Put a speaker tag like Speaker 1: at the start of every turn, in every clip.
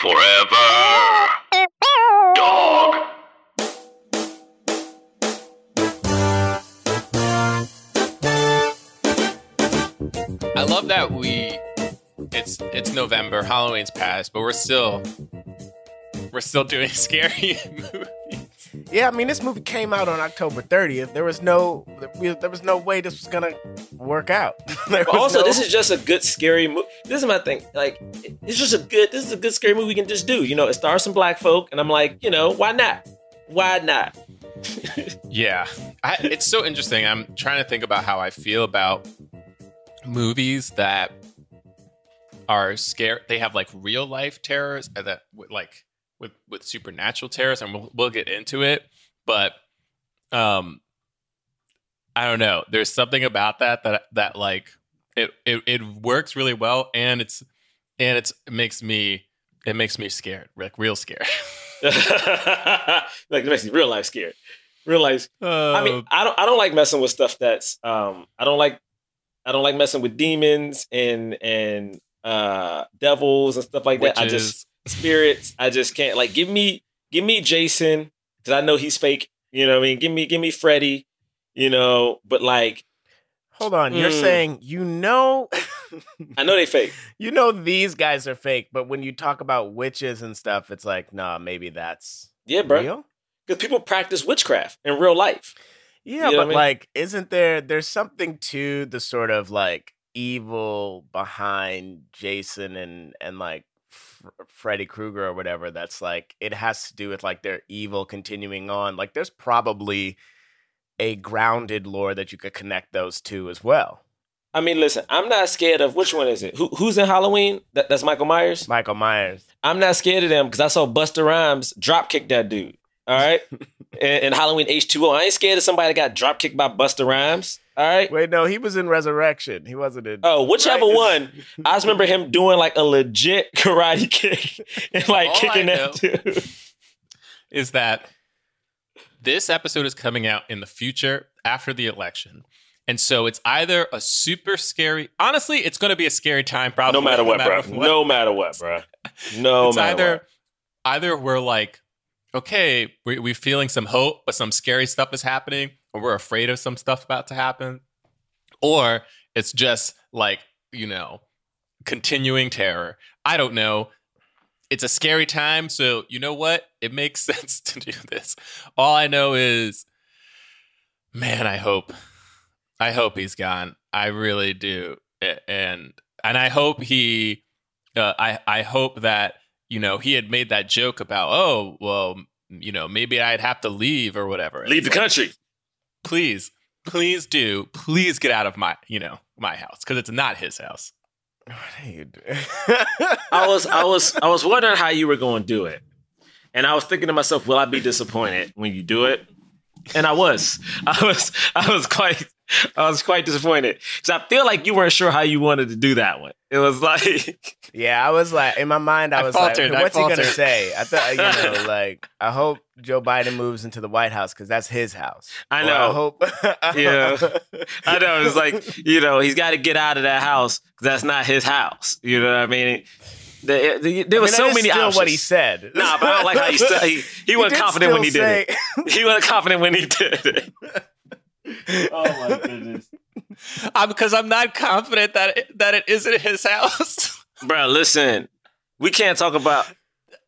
Speaker 1: Forever. Dog.
Speaker 2: I love that we it's it's November, Halloween's passed, but we're still we're still doing scary movies.
Speaker 3: Yeah, I mean, this movie came out on October 30th. There was no, there was no way this was gonna work out. There
Speaker 4: But
Speaker 3: was
Speaker 4: also,
Speaker 3: no-
Speaker 4: this is just a good scary movie. This is my thing. Like, it's just a good. This is a good scary movie we can just do. You know, it stars some black folk, and I'm like, you know, why not? Why not?
Speaker 2: Yeah, I, it's so interesting. I'm trying to think about how I feel about movies that are scare. They have like real life terrors uh, that like with with supernatural terrors, and we'll we'll get into it. But um, I don't know. There's something about that that that like it it, it works really well, and it's and it's it makes me it makes me scared, like real scared.
Speaker 4: like, it makes me real life scared. Real life. I mean, I don't. I don't like messing with stuff that's. Um, I don't like. I don't like messing with demons and and uh devils and stuff like that. I just spirits. I just can't. Like, give me give me Jason because I know he's fake. You know what I mean? Give me give me Freddy. You know, but like
Speaker 3: Hold on, you're
Speaker 4: Mm.
Speaker 3: saying you know,
Speaker 4: I know they fake.
Speaker 3: you know these guys are fake, but when you talk about witches and stuff, it's like, nah, maybe that's
Speaker 4: Yeah, bro. Because people practice witchcraft in real life.
Speaker 3: Yeah,
Speaker 4: You know
Speaker 3: but
Speaker 4: I mean?
Speaker 3: like, isn't there? There's something to the sort of like evil behind Jason and and like Freddy Krueger or whatever. That's like it has to do with like their evil continuing on. Like, there's probably a grounded lore that you could connect those two as well.
Speaker 4: I mean, listen, I'm not scared of which one is it? Who, who's in Halloween? That, that's Michael Myers.
Speaker 3: Michael Myers.
Speaker 4: I'm not scared of them because I saw Busta Rhymes drop kick that dude. All right, in, in Halloween H2O, I ain't scared of somebody that got drop kicked by Busta Rhymes. All right.
Speaker 3: Wait, no, he was in Resurrection. He wasn't in.
Speaker 4: Oh, whichever
Speaker 3: Right.
Speaker 4: one. I just remember him doing like a legit karate kick and like
Speaker 2: All I
Speaker 4: kicking
Speaker 2: know-
Speaker 4: that dude.
Speaker 2: is that this episode is coming out in the future after the election. And so it's either a super scary, honestly, it's going to be a scary time probably
Speaker 4: No matter what, bro.
Speaker 2: what.
Speaker 4: No matter what, bro. No
Speaker 2: it's
Speaker 4: matter
Speaker 2: either
Speaker 4: what.
Speaker 2: either we're like, okay, we, we're feeling some hope, but some scary stuff is happening, or we're afraid of some stuff about to happen, or it's just like, you know, continuing terror. I don't know. It's a scary time, so you know what? It makes sense to do this. All I know is, man, I hope, I hope he's gone. I really do, and and I hope he, uh, I I hope that you know he had made that joke about, oh well, you know maybe I'd have to leave or whatever.
Speaker 4: Leave the
Speaker 2: like,
Speaker 4: country.
Speaker 2: please, please do, please get out of my you know my house because it's not his house.
Speaker 3: What are you doing?
Speaker 4: I was I was I was wondering how you were going to do it, and I was thinking to myself, will I be disappointed when you do it? And I was, I was, I was quite, I was quite disappointed because I feel like you weren't sure how you wanted to do that one. It was like,
Speaker 3: Yeah, I was like, in my mind, I
Speaker 2: I
Speaker 3: was
Speaker 2: faltered,
Speaker 3: like, what's he gonna say? I thought, you know, like, I hope Joe Biden moves into the White House because that's his house.
Speaker 4: I
Speaker 3: Or
Speaker 4: know.
Speaker 3: I hope.
Speaker 4: Yeah. I know it's like you know he's got to get out of that house because that's not his house. You know what I mean? There, there, there
Speaker 3: I
Speaker 4: were
Speaker 3: mean,
Speaker 4: so
Speaker 3: that is
Speaker 4: many
Speaker 3: still
Speaker 4: options.
Speaker 3: what he said.
Speaker 4: Nah, but I don't like how he st- he, he wasn't
Speaker 3: did
Speaker 4: confident when he
Speaker 3: still
Speaker 4: did it. He wasn't confident when he did it. Oh my goodness.
Speaker 2: I'm because I'm not confident that it, that it isn't his house.
Speaker 4: Bro, listen, we can't talk about.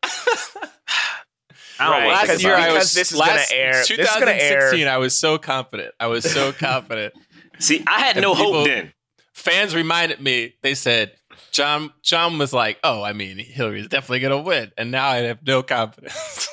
Speaker 4: I don't
Speaker 3: Right,
Speaker 4: want to
Speaker 3: because
Speaker 4: think
Speaker 3: you're-
Speaker 4: about it.
Speaker 3: because this is gonna air- this gonna air-
Speaker 2: 2016, I was so confident. I was so confident.
Speaker 4: See, I had
Speaker 2: And
Speaker 4: no
Speaker 2: people-
Speaker 4: hope then.
Speaker 2: Fans reminded me. They said John. John was like, "Oh, I mean, Hillary's definitely gonna win," and now I have no confidence.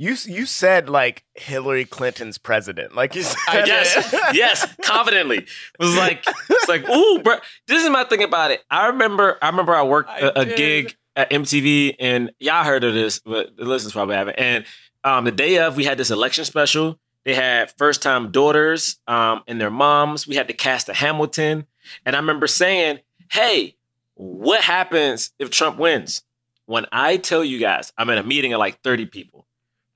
Speaker 3: You you said like Hillary Clinton's president, like you said.
Speaker 2: I did.
Speaker 4: Yes, yes, confidently. It was like it's like, ooh, bro. This is my thing about it. I remember, I remember, I worked
Speaker 2: I
Speaker 4: a, a gig at MTV, and y'all heard of this, but the listeners probably haven't. And um, the day of, we had this election special. They had first time daughters um, and their moms. We had to cast a Hamilton, and I remember saying, "Hey, what happens if Trump wins?" When I tell you guys, I'm in a meeting of like 30 people.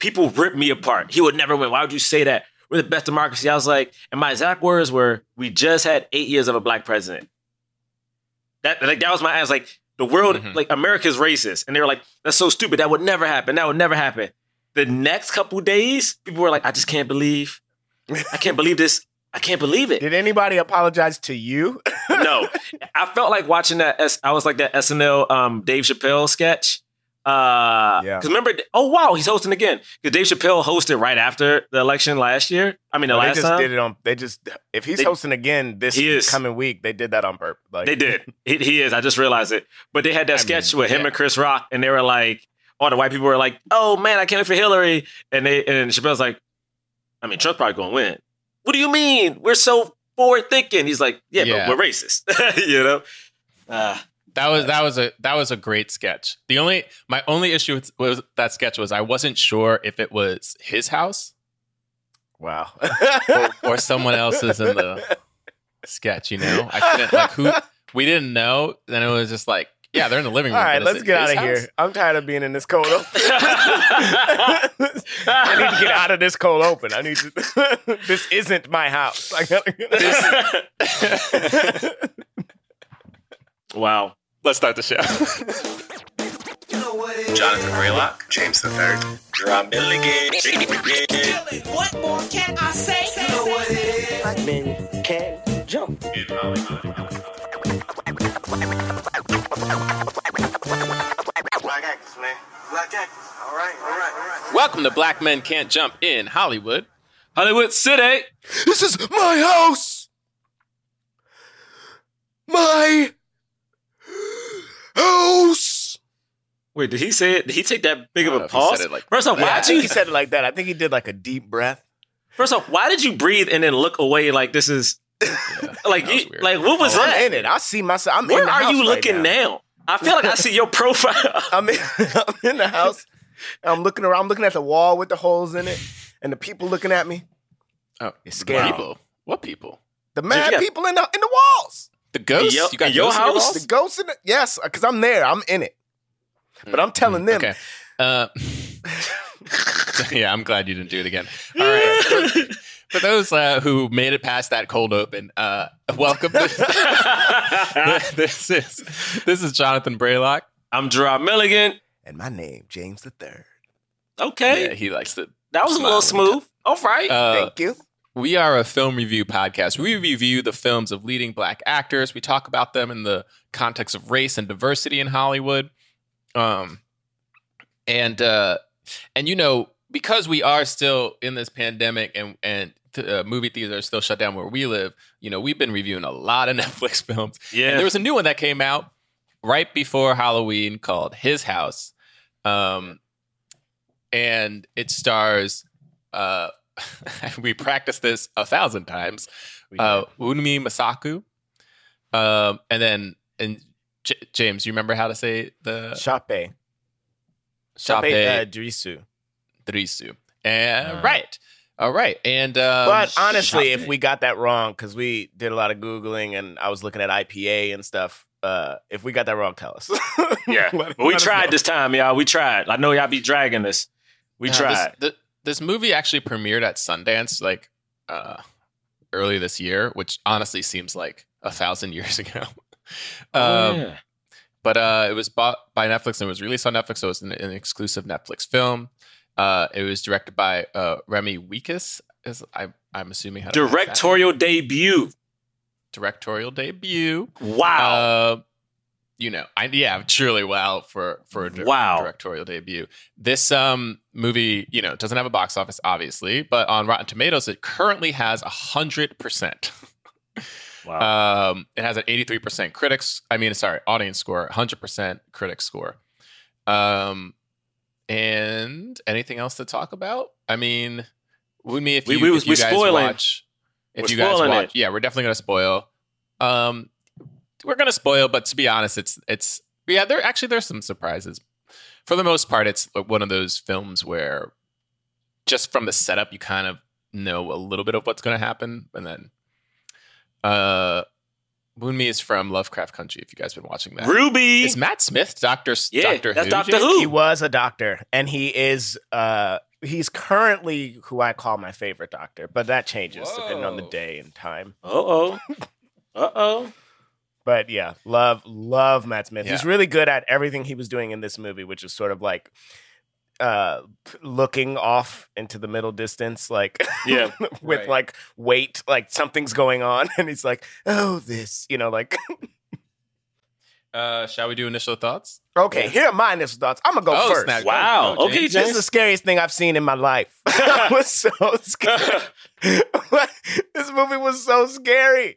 Speaker 4: People rip me apart. He would never win. Why would you say that? We're the best democracy. I was like, and my exact words were, "We just had eight years of a black president." That like that was my. I was like, The world,
Speaker 2: Mhm.
Speaker 4: like America's racist, and they were like, "That's so stupid. That would never happen. That would never happen." The next couple days, people were like, "I just can't believe. I can't believe this. I can't believe it."
Speaker 3: Did anybody apologize to you?
Speaker 4: no, I felt like watching that. I was like that SNL um, Dave Chappelle sketch. Uh,
Speaker 3: Yeah.
Speaker 4: Because remember, oh wow, he's hosting again. Because Dave Chappelle hosted right after the election last year. I mean, the
Speaker 3: No, they
Speaker 4: last
Speaker 3: just
Speaker 4: time
Speaker 3: did it on. They just if he's
Speaker 4: They-
Speaker 3: hosting again this
Speaker 4: is.
Speaker 3: coming week, they did that on purpose. Like
Speaker 4: they did. He, he is. I just realized it. But they had that
Speaker 2: I
Speaker 4: sketch
Speaker 2: mean,
Speaker 4: with him and Chris Rock, and they were like, all the white people were like, "Oh man, I can't wait for Hillary," and they and Chappelle's like, "I mean, Trump's probably going to win." What do you mean? We're so forward thinking. He's like, "Yeah,
Speaker 2: Yeah.
Speaker 4: but we're racist," you know. Uh,
Speaker 2: That was that was a that was a great sketch. The only my only issue with, with that sketch was I wasn't sure if it was his house
Speaker 3: Wow.
Speaker 2: or, or someone else's in the sketch. You know, I couldn't like who we didn't know. Then it was just like, yeah, they're in the living room. All right,
Speaker 3: let's get out
Speaker 2: his
Speaker 3: of
Speaker 2: house?
Speaker 3: here. I'm tired of being in this cold open. I need to get out of this cold open. I need to. this isn't my house. I gotta get this.
Speaker 4: wow.
Speaker 2: Let's start the show.
Speaker 5: Jonathan Braylock, James the Third, Drum Milligan.
Speaker 6: What more can I say? You know what it is. Black men can't jump.
Speaker 5: Black actors, man. Black actors. All right, all right, all right.
Speaker 2: Welcome to Black Men Can't Jump in Hollywood.
Speaker 4: Hollywood City.
Speaker 3: This is my house. My house.
Speaker 4: Wait, did he say it? Did he take that big of a
Speaker 2: know he
Speaker 4: pause?
Speaker 2: said it like-
Speaker 4: first off, why'd
Speaker 3: think
Speaker 4: you?
Speaker 3: he said it like that. I think he did like a deep breath.
Speaker 4: First off, why did you breathe and then look away like this is like you, like what was
Speaker 3: I'm in it. I see myself. I'm in
Speaker 4: Where
Speaker 3: the
Speaker 4: are
Speaker 3: house
Speaker 4: you
Speaker 3: right
Speaker 4: looking
Speaker 3: now.
Speaker 4: now? I feel like I see your profile.
Speaker 3: I'm in, I'm in the house. I'm looking around. I'm looking at the wall with the holes in it, and the people looking at me.
Speaker 2: Oh,
Speaker 3: It's scary.
Speaker 2: People. What people?
Speaker 3: The mad
Speaker 4: Yeah.
Speaker 3: people in the in the walls.
Speaker 2: The ghost?
Speaker 4: Yo-
Speaker 2: you got
Speaker 4: in your
Speaker 2: ghosts in
Speaker 4: house?
Speaker 3: The ghost in the yes, because I'm there. I'm in it. But I'm telling them.
Speaker 2: Okay. Uh, yeah, I'm glad you didn't do it again. All right. For, for those uh, who made it past that cold open, uh, welcome. To, this is this is Jonathan Braylock.
Speaker 4: I'm Gerard Milligan.
Speaker 3: And my name, James the Third.
Speaker 4: Okay,
Speaker 2: Yeah, he likes to.
Speaker 4: that was a little
Speaker 2: smile when he
Speaker 4: smooth. All right.
Speaker 2: Uh,
Speaker 3: Thank you.
Speaker 2: We are a film review podcast. We review the films of leading black actors. We talk about them in the context of race and diversity in Hollywood. Um, and uh, and you know, because we are still in this pandemic and and uh, movie theaters are still shut down where we live, you know, we've been reviewing a lot of Netflix films.
Speaker 4: yeah.
Speaker 2: And there was a new one that came out right before Halloween called His House. Um, and it stars, uh, we practiced this a thousand times, uh, Wunmi Mosaku. Um, and then, and J- James, you remember how to say the
Speaker 3: Chape.
Speaker 2: Shape
Speaker 3: Chape uh, Drisu.
Speaker 2: Drisu? And,
Speaker 4: Uh.
Speaker 2: right. All right. And, um,
Speaker 3: But honestly, if we got that wrong, because we did a lot of Googling and I was looking at IPA and stuff, uh, if we got that wrong, tell us.
Speaker 4: yeah.
Speaker 3: Let-
Speaker 4: we
Speaker 3: let
Speaker 4: tried
Speaker 3: know.
Speaker 4: this time, y'all. We tried. I know y'all be dragging this. We
Speaker 2: Uh,
Speaker 4: tried.
Speaker 2: This, th- this movie actually premiered at Sundance like uh, early this year, which honestly seems like a thousand years ago.
Speaker 4: Oh,
Speaker 2: um,
Speaker 4: yeah.
Speaker 2: But uh, it was bought by Netflix and it was released on Netflix, so it's an, an exclusive Netflix film. Uh, it was directed by uh, Remi Weekes. Is I, I'm assuming how to.
Speaker 4: Directorial debut.
Speaker 2: directorial debut.
Speaker 4: Wow.
Speaker 2: You know, I yeah, truly wow for for a dir-
Speaker 4: Wow.
Speaker 2: directorial debut. This um movie, you know, doesn't have a box office, obviously, but on Rotten Tomatoes, it currently has a hundred percent.
Speaker 4: wow.
Speaker 2: Um, it has an eighty-three percent critics. I mean, sorry, audience score, hundred percent critics score. Um, and anything else to talk about? I mean, with me, if
Speaker 4: We-
Speaker 2: you,
Speaker 4: we-
Speaker 2: if you guys
Speaker 4: spoiling.
Speaker 2: watch, if
Speaker 4: We're
Speaker 2: you guys watch,
Speaker 4: it.
Speaker 2: yeah, we're definitely gonna spoil. Um, we're gonna spoil, but to be honest, it's it's yeah. There actually there's some surprises. For the most part, it's one of those films where just from the setup, you kind of know a little bit of what's going to happen, and then uh, Wunmi is from Lovecraft Country. If you guys been watching that,
Speaker 4: Ruby.
Speaker 2: is Matt Smith Doctor
Speaker 4: Yeah,
Speaker 2: Doctor
Speaker 4: that's
Speaker 2: Who?
Speaker 4: Doctor Who.
Speaker 3: He was a doctor, and he is uh he's currently who I call my favorite doctor, but that changes depending on the day and time.
Speaker 4: Uh oh. Uh oh.
Speaker 3: But yeah, love love Matt Smith. He's really good at everything he was doing in this movie, which is sort of like uh looking off into the middle distance like
Speaker 4: Yeah.
Speaker 3: with
Speaker 2: Right.
Speaker 3: like weight like something's going on and he's like oh this you know like
Speaker 2: Uh, shall we do initial thoughts?
Speaker 3: okay here are my initial thoughts i'm gonna go
Speaker 2: Oh,
Speaker 3: first
Speaker 2: snap.
Speaker 4: Wow.
Speaker 2: Oh,
Speaker 4: okay,
Speaker 2: James.
Speaker 3: this is the scariest thing I've seen in my life. I was so scared. this movie was so scary.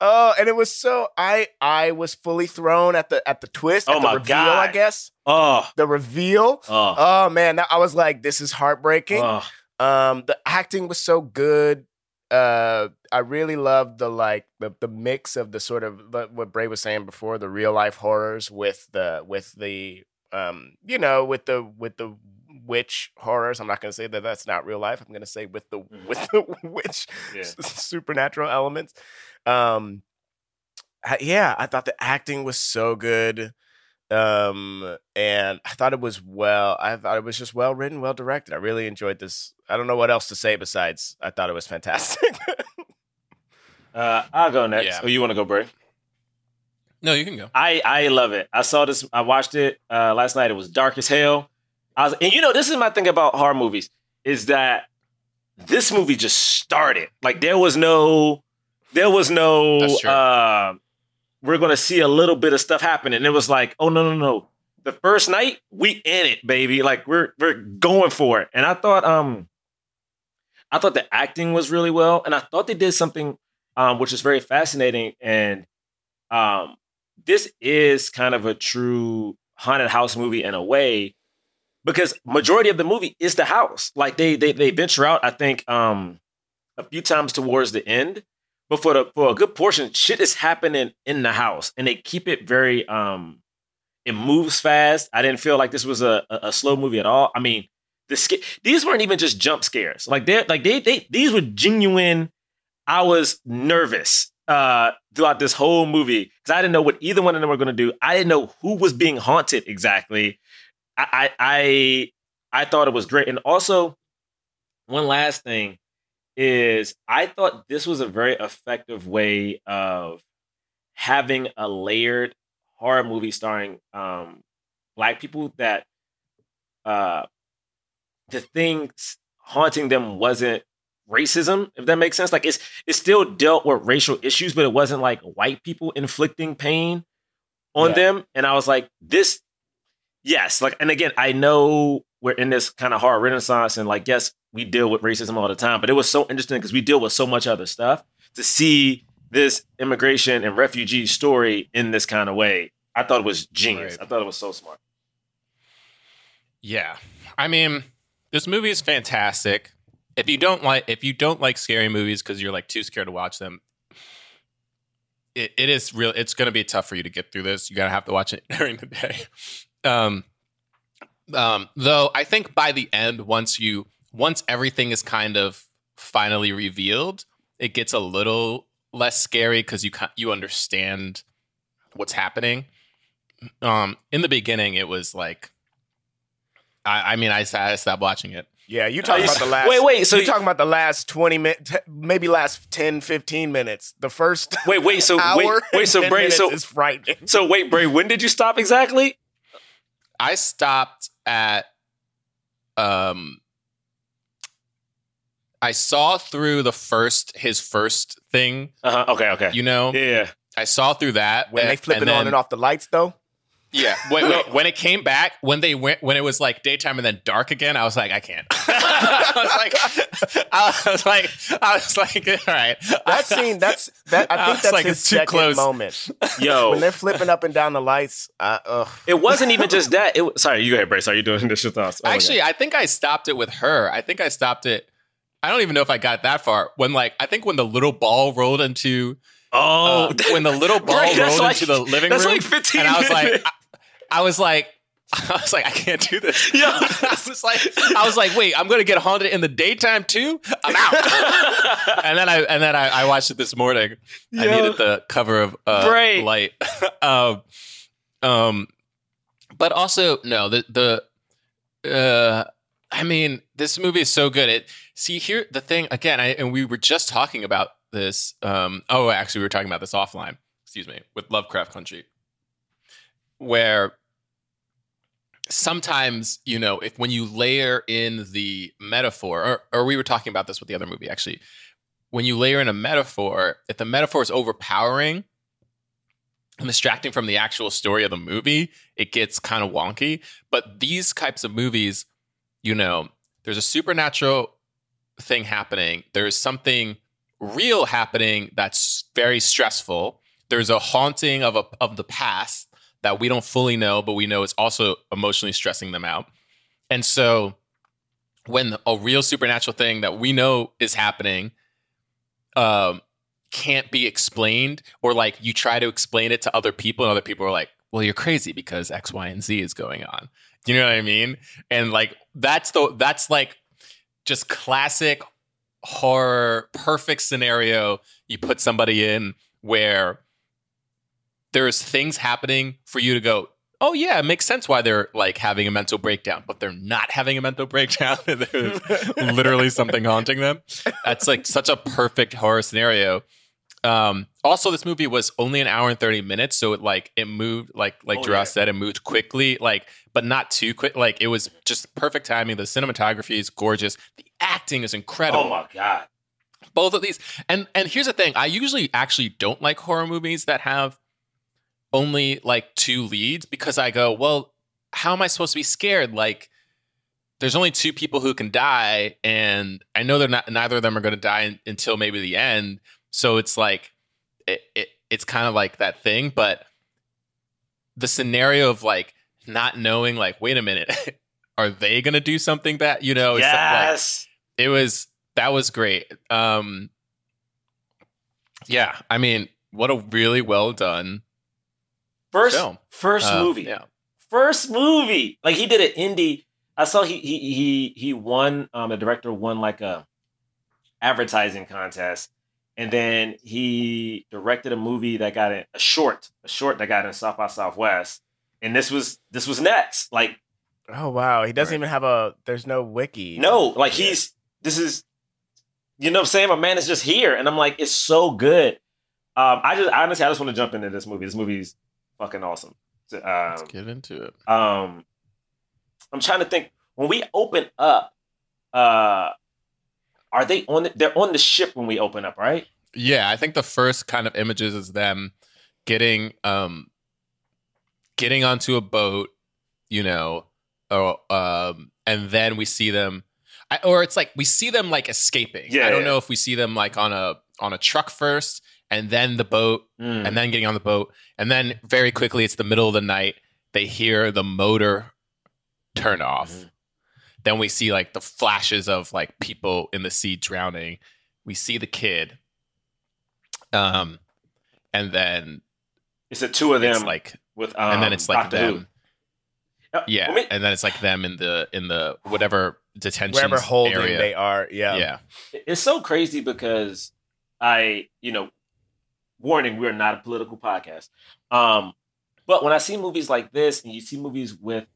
Speaker 3: Oh, and it was so I I was fully thrown at the at the twist,
Speaker 4: Oh
Speaker 3: at the
Speaker 4: my
Speaker 3: reveal, I guess.
Speaker 4: oh,
Speaker 3: The reveal.
Speaker 4: oh,
Speaker 3: Oh man, I was like, this is heartbreaking.
Speaker 4: oh.
Speaker 3: Um, the acting was so good. Uh, I really loved the like the the mix of the sort of the- what Bray was saying before, the real life horrors with the with the um, you know, with the with the witch horrors. I'm not going to say that that's not real life. I'm going to say with the with the witch
Speaker 4: Yeah.
Speaker 3: supernatural elements. Um, I- yeah, I thought the acting was so good um and i thought it was well i thought it was just well written well directed i really enjoyed this i don't know what else to say besides i thought it was fantastic
Speaker 4: Uh, I'll go next.
Speaker 2: Yeah.
Speaker 4: Oh, you want to go, Bray?
Speaker 2: No, you can go.
Speaker 4: I I love it. I saw this. I watched it uh, last night. It was dark as hell. I was, and you know, this is my thing about horror movies is that this movie just started. Like there was no, there was no.
Speaker 2: That's true.
Speaker 4: Uh, we're gonna see a little bit of stuff happen, and it was like, oh no no no. The first night we in it, baby. Like we're we're going for it. And I thought um, I thought the acting was really well, and I thought they did something um, which is very fascinating and um this is kind of a true haunted house movie in a way because majority of the movie is the house like they they, they venture out i think um a few times towards the end but for the for a good portion shit is happening in the house and they keep it very um it moves fast i didn't feel like this was a a, a slow movie at all i mean the sca- these weren't even just jump scares like they're like they they these were genuine i was nervous uh throughout this whole movie because I didn't know what either one of them were going to do. I didn't know who was being haunted exactly. I, I I I thought it was great, and also one last thing is I thought this was a very effective way of having a layered horror movie starring um black people that uh the things haunting them wasn't racism, if that makes sense. Like it's it still dealt with racial issues, but it wasn't like white people inflicting pain on
Speaker 3: Yeah.
Speaker 4: them. And I was like, this, yes. Like, and again, I know we're in this kind of horror renaissance, and like, yes, we deal with racism all the time, but it was so interesting because we deal with so much other stuff to see this immigration and refugee story in this kind of way. I thought it was genius.
Speaker 2: Right.
Speaker 4: I thought it was so smart.
Speaker 2: Yeah. I mean, this movie is fantastic. If you don't like if you don't like scary movies because you're like too scared to watch them, it, it is real it's gonna be tough for you to get through this. You gotta have to watch it during the day. Um um though I think by the end, once you once everything is kind of finally revealed, it gets a little less scary because you you understand what's happening. Um, in the beginning, it was like, I, I mean, I, I stopped watching it.
Speaker 3: yeah you talking about the last
Speaker 4: Wait, wait, so
Speaker 3: you
Speaker 4: you-
Speaker 3: talking about the last 20 minutes maybe last 10 15 minutes the first
Speaker 4: Wait, wait, so
Speaker 3: hour
Speaker 4: wait, wait, so
Speaker 3: and 10
Speaker 4: Bray, so
Speaker 3: is frightening
Speaker 4: so wait, Bray, when did you stop exactly?
Speaker 2: I stopped at, um, I saw through the first his first thing.
Speaker 4: Uh huh. Okay, okay.
Speaker 2: You know,
Speaker 4: yeah.
Speaker 2: I saw through that
Speaker 3: when they
Speaker 2: and-
Speaker 3: flip it
Speaker 2: and
Speaker 3: on and off the lights though
Speaker 2: Yeah, when, when, when it came back, when they went, when it was like daytime and then dark again, I was like, I can't. I was like, I was like, I was like, all right.
Speaker 3: that scene that's that i
Speaker 2: I
Speaker 3: think
Speaker 2: was
Speaker 3: that's
Speaker 2: like,
Speaker 3: his
Speaker 2: it's too
Speaker 3: second
Speaker 2: close.
Speaker 3: moment
Speaker 4: Yo,
Speaker 3: when they're flipping up and down the lights uh, ugh.
Speaker 4: it wasn't even just that. It was, sorry, you go ahead, Brace. Are you doing this initial thoughts? Oh
Speaker 2: Actually, I think I stopped it with her. I think I stopped it. I don't even know if I got that far. When like, I think when the little ball rolled into,
Speaker 4: God.
Speaker 2: uh,
Speaker 4: oh,
Speaker 2: when the little ball
Speaker 4: Right,
Speaker 2: rolled
Speaker 4: like-
Speaker 2: into the living
Speaker 4: that's
Speaker 2: room,
Speaker 4: like 15
Speaker 2: and I was like. I, I was like. I was like, I can't do this.
Speaker 4: Yeah.
Speaker 2: I was like, I was like, wait, I'm gonna get haunted in the daytime too. I'm out. and then I and then I, I watched it this morning. I needed the cover of uh,
Speaker 4: Right.
Speaker 2: light. um, um, but also no, the the uh, I mean, this movie is so good. It see here the thing again, I, and we were just talking about this. Um, oh, actually, we were talking about this offline. excuse me, with Lovecraft Country, where sometimes you know if when you layer in the metaphor, or, or we were talking about this with the other movie actually, when you layer in a metaphor, if the metaphor is overpowering and distracting from the actual story of the movie, it gets kind of wonky. But these types of movies, you know, there's a supernatural thing happening. There's something real happening that's very stressful. There's a haunting of a, of the past that we don't fully know, but we know it's also emotionally stressing them out. And so when a real supernatural thing that we know is happening um can't be explained or like you try to explain it to other people and other people are like, "Well, you're crazy because X, Y, and Z is going on." You know what I mean? And like that's the that's like just classic horror perfect scenario you put somebody in where there's things happening for you to go oh yeah it makes sense why they're like having a mental breakdown but they're not having a mental breakdown. There's literally something haunting them. That's like such a perfect horror scenario. Um also this movie was only an hour and 30 minutes so it like it moved like like
Speaker 4: Oh, yeah.
Speaker 2: said it moved quickly like but not too quick like it was just perfect timing. The cinematography is gorgeous. The acting is oh incredible.
Speaker 4: Oh my god.
Speaker 2: both of these and and here's the thing i usually actually don't like horror movies that have only like two leads because i go well how am i supposed to be scared? Like there's only two people who can die and i know they're not neither of them are going to die un- until maybe the end. So it's like it, it it's kind of like that thing but the scenario of like not knowing like wait a minute are they going to do something bad? you know it's like-
Speaker 4: yes.
Speaker 2: it was that was great um yeah i mean what a really well done
Speaker 4: First
Speaker 2: film.
Speaker 4: first
Speaker 2: uh,
Speaker 4: movie.
Speaker 2: yeah
Speaker 4: First movie. Like he did an indie. I saw he he he he won um the director won like a advertising contest. And then he directed a movie that got in a short, a short that got in South by Southwest. And this was this was next. Like
Speaker 3: Oh wow, he doesn't
Speaker 2: Right.
Speaker 3: even have a. There's no wiki.
Speaker 4: No, like he's this is you know what I'm saying? My man is just here. And I'm like, it's so good. Um, I just honestly I just want to jump into this movie. This movie's fucking awesome. So,
Speaker 2: let's
Speaker 4: Um,
Speaker 2: get into it
Speaker 4: um I'm trying to think when we open up, uh are they on the, they're on the ship when we open up, right?
Speaker 2: yeah i think the first kind of images is them getting um getting onto a boat you know or um and then we see them I, or it's like we see them like escaping
Speaker 4: Yeah,
Speaker 2: i don't
Speaker 4: yeah.
Speaker 2: know if we see them like on a on a truck first and then the boat
Speaker 4: Mm.
Speaker 2: and then getting on the boat and then very quickly it's the middle of the night they hear the motor turn off
Speaker 4: Mhm.
Speaker 2: then we see like the flashes of like people in the sea drowning we see the kid um and then
Speaker 4: It's the two of them
Speaker 2: like
Speaker 4: with um,
Speaker 2: and then it's like
Speaker 4: Doctor
Speaker 2: them
Speaker 4: Uh,
Speaker 2: yeah
Speaker 4: me-
Speaker 2: and then it's like them in the in the whatever detention
Speaker 3: wherever holding
Speaker 2: area
Speaker 3: they are. Yeah.
Speaker 2: yeah
Speaker 4: it's so crazy because I, you know, warning, we're not a political podcast. Um, but when I see movies like this and you see movies with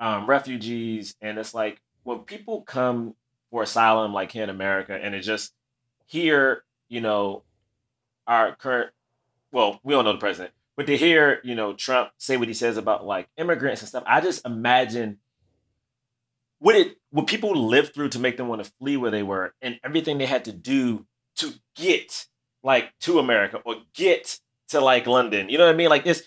Speaker 4: um, refugees, and it's like when people come for asylum, like here in America, and it just here, you know, our current, well, we don't know the president, but to hear, you know, Trump say what he says about like immigrants and stuff, I just imagine what it what people lived through to make them want to flee where they were and everything they had to do to get like to America or get to like London. You know what I mean? Like this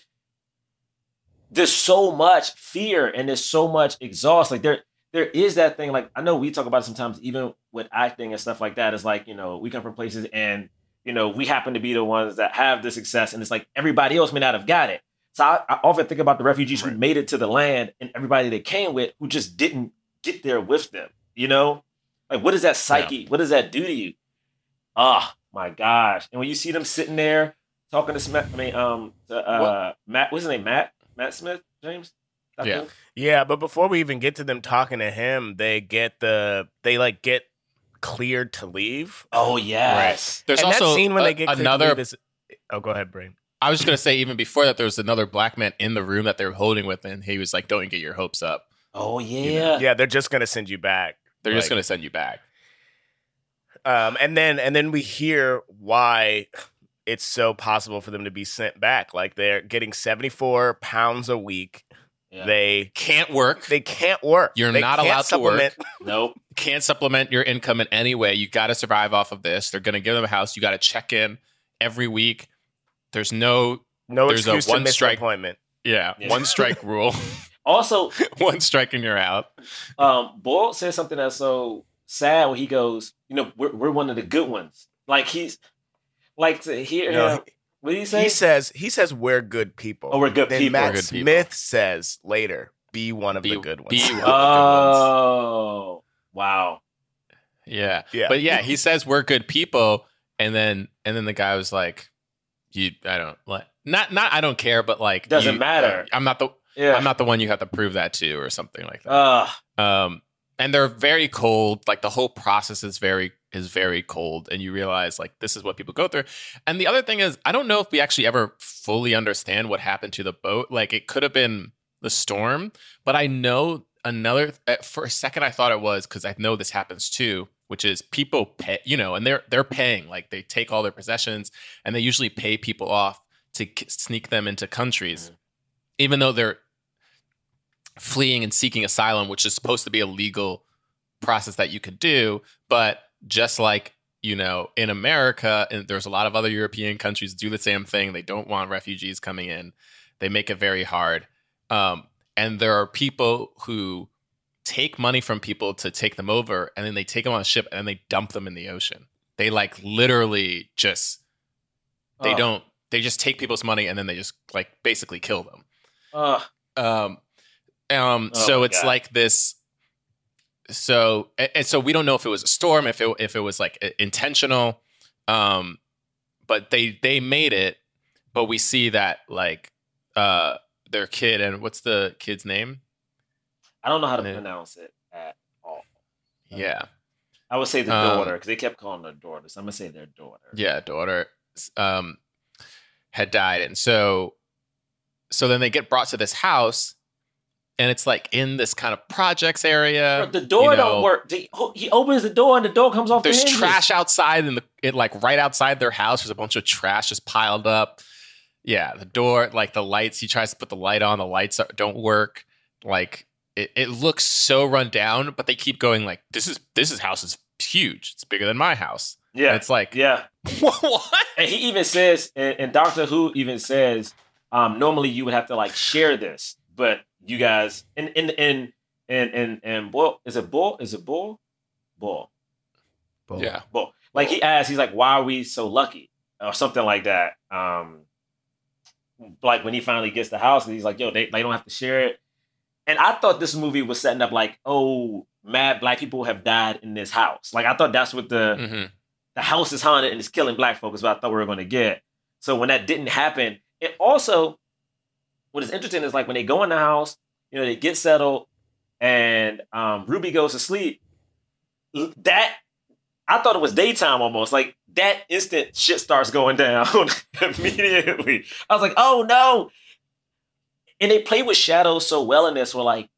Speaker 4: there's so much fear and there's so much exhaust. Like there there is that thing like I know we talk about it sometimes even with acting and stuff like that. It's like, you know, we come from places and you know, we happen to be the ones that have the success and it's like everybody else may not have got it. So I, I often think about the refugees who made it to the land and everybody they came with who just didn't get there with them. You know, like what does that psyche? What does that do to you? Ah, my gosh! And when you see them sitting there talking to Smith, I mean, um, to, uh, Matt, what's his name? Matt, Matt Smith, James. Dr.
Speaker 2: Yeah.
Speaker 4: Who?
Speaker 3: Yeah, but before we even get to them talking to him, they get the they like get cleared to leave.
Speaker 4: Oh yes.
Speaker 2: there's
Speaker 3: and
Speaker 2: also
Speaker 3: that scene when
Speaker 2: a-
Speaker 3: they get cleared
Speaker 2: another
Speaker 3: to leave is, Oh, go ahead, Brain.
Speaker 2: I was just gonna say even before that there was another black man in the room that they were holding with and he was like don't get your hopes up
Speaker 4: Oh yeah.
Speaker 3: Yeah, they're just gonna send you back.
Speaker 2: they're just gonna send you back
Speaker 3: Um, and then and then we hear why it's so possible for them to be sent back. Like they're getting 74 pounds a week.
Speaker 4: Yeah.
Speaker 3: They
Speaker 2: Can't work.
Speaker 3: they can't work.
Speaker 2: You're
Speaker 3: They
Speaker 2: not
Speaker 3: can't
Speaker 2: allowed to work.
Speaker 3: supplement-
Speaker 4: Nope.
Speaker 2: can't supplement your income in any way. You got to survive off of this. They're going to give them a house. You got to check in every week. There's no,
Speaker 3: No
Speaker 2: There's a
Speaker 3: excuse to
Speaker 2: one
Speaker 3: miss
Speaker 2: strike-
Speaker 3: an appointment.
Speaker 2: yeah,
Speaker 4: Yeah.
Speaker 2: one strike rule.
Speaker 4: Also,
Speaker 2: one strike and you're out.
Speaker 4: um, Boyle says something that's so sad when he goes, you know, we're, we're one of the good ones. Like he's like to hear
Speaker 3: No,
Speaker 4: him. What did he say?
Speaker 3: He says he says we're good people.
Speaker 4: Oh, we're good
Speaker 3: then
Speaker 4: people.
Speaker 3: Matt
Speaker 2: We're good people.
Speaker 3: Smith says later, be one of
Speaker 2: Be-
Speaker 3: the good ones.
Speaker 2: be one of the good
Speaker 4: oh, wow.
Speaker 2: Yeah.
Speaker 3: Yeah.
Speaker 2: But yeah, he says we're good people. And then, and then the guy was like, you, I don't like, not, not, I don't care, but like,
Speaker 4: Doesn't
Speaker 2: you-
Speaker 4: matter.
Speaker 2: I'm not the,
Speaker 4: Yeah.
Speaker 2: I'm not the one you have to prove that to or something like that.
Speaker 4: Uh,
Speaker 2: um and they're very cold like the whole process is very is very cold and you realize like this is what people go through. And the other thing is i don't know if we actually ever fully understand what happened to the boat. Like it could have been the storm but i know another uh, for a second i thought it was because i know this happens too which is people pay you know and they're they're paying. Like they take all their possessions and they usually pay people off to k- sneak them into countries. Even though they're fleeing and seeking asylum, which is supposed to be a legal process that you could do. But just like, you know, in America, and there's a lot of other European countries do the same thing. They don't want refugees coming in, they make it very hard. Um, and there are people who take money from people to take them over, and then they take them on a ship and then they dump them in the ocean. They like literally just, they
Speaker 4: oh,
Speaker 2: don't, they just take people's money and then they just like basically kill them.
Speaker 4: Uh,
Speaker 2: Um, um,
Speaker 4: Oh
Speaker 2: so it's
Speaker 4: God.
Speaker 2: like this. So and, so we don't know if it was a storm, if it if it was like intentional. Um, but they they made it. But we see that like uh their kid and what's the kid's name?
Speaker 4: I don't know how to pronounce it at all.
Speaker 2: Yeah,
Speaker 4: I would say the
Speaker 2: Um,
Speaker 4: daughter because they kept calling her daughter. So I'm gonna say their daughter.
Speaker 2: yeah, daughter um had died, and so so then they get brought to this house. And it's like in this kind of projects area.
Speaker 4: Bro, the door
Speaker 2: you know,
Speaker 4: don't work. He opens the door and the door comes off.
Speaker 2: There's
Speaker 4: the
Speaker 2: trash outside in the it like right outside their house. There's a bunch of trash just piled up. Yeah, the door, like the lights. He tries to put the light on. The lights are, don't work. Like it, it looks so run down. But they keep going like this is this is house is huge. It's bigger than my house.
Speaker 4: Yeah,
Speaker 2: And it's like
Speaker 4: yeah.
Speaker 2: what?
Speaker 4: And he even says, and, and Doctor Who even says, um, normally you would have to like share this, but you guys, and and and and and and bull is it bull? Is it bull? Bol.
Speaker 2: Yeah,
Speaker 4: Bol. Like he asked, he's like, why are we so lucky? Or something like that. Um like when he finally gets the house, and he's like, yo, they, they don't have to share it. And I thought this movie was setting up like, oh, mad black people have died in this house. Like I thought that's what the
Speaker 2: hmm
Speaker 4: the house is haunted and it's killing black folks. What I thought we were going to get. So when that didn't happen, it also what is interesting is like when they go in the house, you know, they get settled, and um, Ruby goes to sleep. That I thought it was daytime almost. Like that instant, shit starts going down immediately. I was like, oh no! And they play with shadows so well in this. Where like,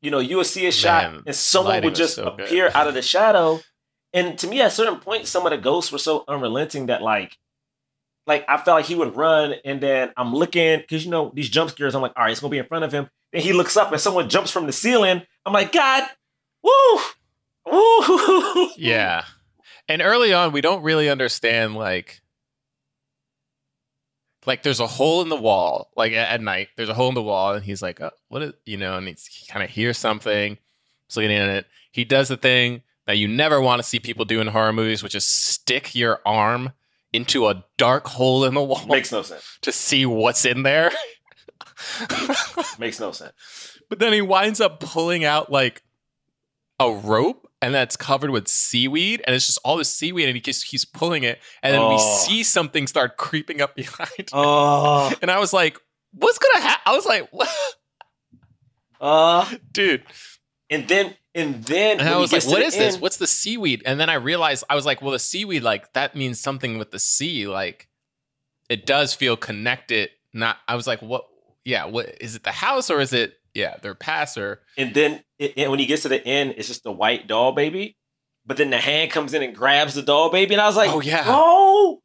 Speaker 4: you know, you will see a shot
Speaker 2: Man,
Speaker 4: and someone would just
Speaker 2: so good.
Speaker 4: appear out of the shadow. And to me, at a certain point, some of the ghosts were so unrelenting that like, like I felt like he would run, and then I'm looking because you know these jump scares. I'm like, all right, it's gonna be in front of him. Then he looks up and someone jumps from the ceiling. I'm like, God, woo, woo,
Speaker 2: yeah. And early on, we don't really understand like like there's a hole in the wall like at, at night there's a hole in the wall and he's like oh, what is you know and he kind of hears something he's looking in it he does the thing that you never want to see people do in horror movies which is stick your arm into a dark hole in the wall
Speaker 4: Makes no sense.
Speaker 2: to see what's in there
Speaker 4: Makes no sense.
Speaker 2: but then he winds up pulling out like a rope and that's covered with seaweed and it's just all the seaweed and he just he's pulling it and then we
Speaker 4: Oh.
Speaker 2: see something start creeping up behind
Speaker 4: Oh,
Speaker 2: and i was like what's gonna happen i was like what?
Speaker 4: uh,
Speaker 2: dude
Speaker 4: and then and then
Speaker 2: and i was like
Speaker 4: "What is to
Speaker 2: what
Speaker 4: the
Speaker 2: is this
Speaker 4: end-
Speaker 2: what's the seaweed and then i realized i was like well the seaweed like that means something with the sea like it does feel connected not i was like what yeah what is it the house or is it yeah their past or
Speaker 4: And then it, and when he gets to the end, it's just the white doll baby. But then the hand comes in and grabs the doll baby, and I was like,
Speaker 2: Oh, yeah.
Speaker 4: oh,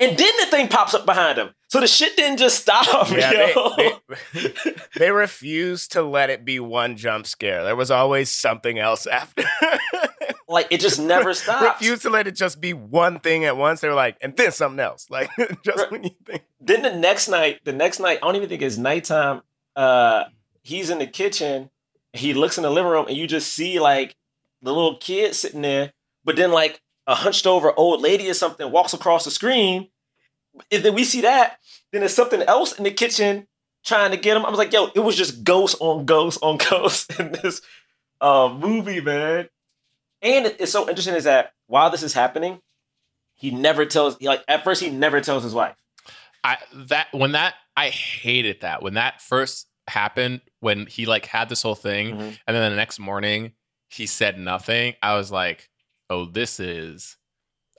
Speaker 4: and then the thing pops up behind him. So the shit didn't just stop.
Speaker 3: Yeah, they, they, they refused to let it be one jump scare. There was always something else after.
Speaker 4: like it just never stopped.
Speaker 3: refused to let it just be one thing at once. They were like, and then something else. Like just
Speaker 4: Right.
Speaker 3: when you think.
Speaker 4: Then the next night, the next night, I don't even think it's nighttime. Uh, he's in the kitchen. He looks in the living room, and you just see like the little kid sitting there. But then, like a hunched over old lady or something walks across the screen. And then we see that. Then there's something else in the kitchen trying to get him. I was like, yo, it was just ghost on ghost on ghost in this uh, movie, man. And it's so interesting is that while this is happening, he never tells. he, Like at first, he never tells his wife.
Speaker 2: I that when that I hated that when that first happened when he like had this whole thing
Speaker 4: Mhm.
Speaker 2: and then the next morning he said nothing. I was like, oh, this is.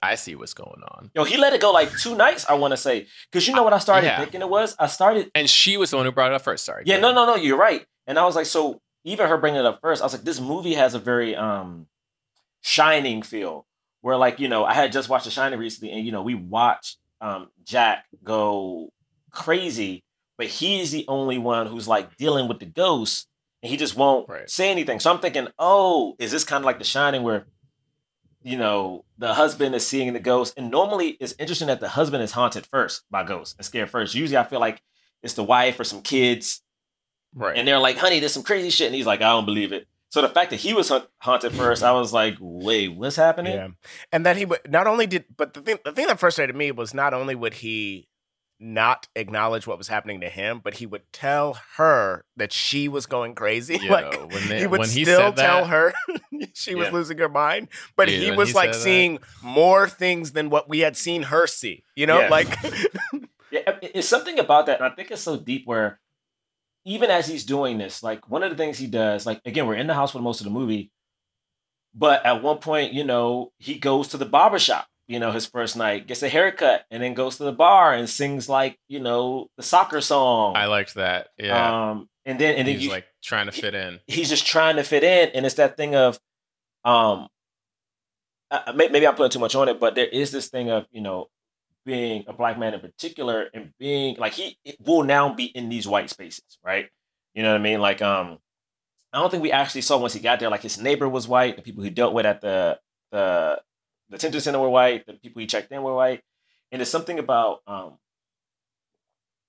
Speaker 2: I see what's going on.
Speaker 4: Yo, he let it go like two nights, I want to say. Because you know what I started
Speaker 2: Yeah.
Speaker 4: thinking it was? I started,
Speaker 2: And she was the one who brought it up first. Sorry.
Speaker 4: yeah, no, no, no, you're right. And I was like, so even her bringing it up first, I was like, this movie has a very um shining feel where, like, you know, I had just watched The Shining recently, and, you know, we watched um Jack go crazy, but he's the only one who's like dealing with the ghost, and he just won't
Speaker 2: Right.
Speaker 4: say anything. So I'm thinking, oh, is this kind of like The Shining where you know, the husband is seeing the ghost. And normally it's interesting that the husband is haunted first by ghosts and scared first. Usually I feel like it's the wife or some kids.
Speaker 2: Right.
Speaker 4: And they're like, honey, there's some crazy shit. And he's like, I don't believe it. So the fact that he was haunted first, I was like, wait, what's happening?
Speaker 3: Yeah, and that he would not only did, but the thing the thing that frustrated me was not only would he not acknowledge what was happening to him, but he would tell her that she was going crazy.
Speaker 2: Yo,
Speaker 3: like
Speaker 2: when they-
Speaker 3: he would
Speaker 2: when he
Speaker 3: still
Speaker 2: said
Speaker 3: tell
Speaker 2: that-
Speaker 3: her she was
Speaker 2: Yeah.
Speaker 3: losing her mind, but
Speaker 2: Yeah,
Speaker 3: he was
Speaker 2: he
Speaker 3: like
Speaker 2: said that.
Speaker 3: seeing more things than what we had seen her see. You know,
Speaker 4: Yeah.
Speaker 3: like
Speaker 4: Yeah, it's something about that, and I think it's so deep where even as he's doing this, like one of the things he does, like again, we're in the house for most of the movie, but at one point, you know, he goes to the barber shop, you know, his first night, gets a haircut, and then goes to the bar and sings like, you know, the soccer song.
Speaker 2: I liked that. Yeah.
Speaker 4: Um, and then and then
Speaker 2: He's like trying to fit in.
Speaker 4: he's just trying to fit in, and it's that thing of, um, uh, maybe I'm putting too much on it, but there is this thing of you know being a black man in particular and being like he will now be in these white spaces, right? You know what I mean? Like, um, I don't think we actually saw once he got there. Like his neighbor was white, the people he dealt with at the the the detention center were white, the people he checked in were white, and it's something about um,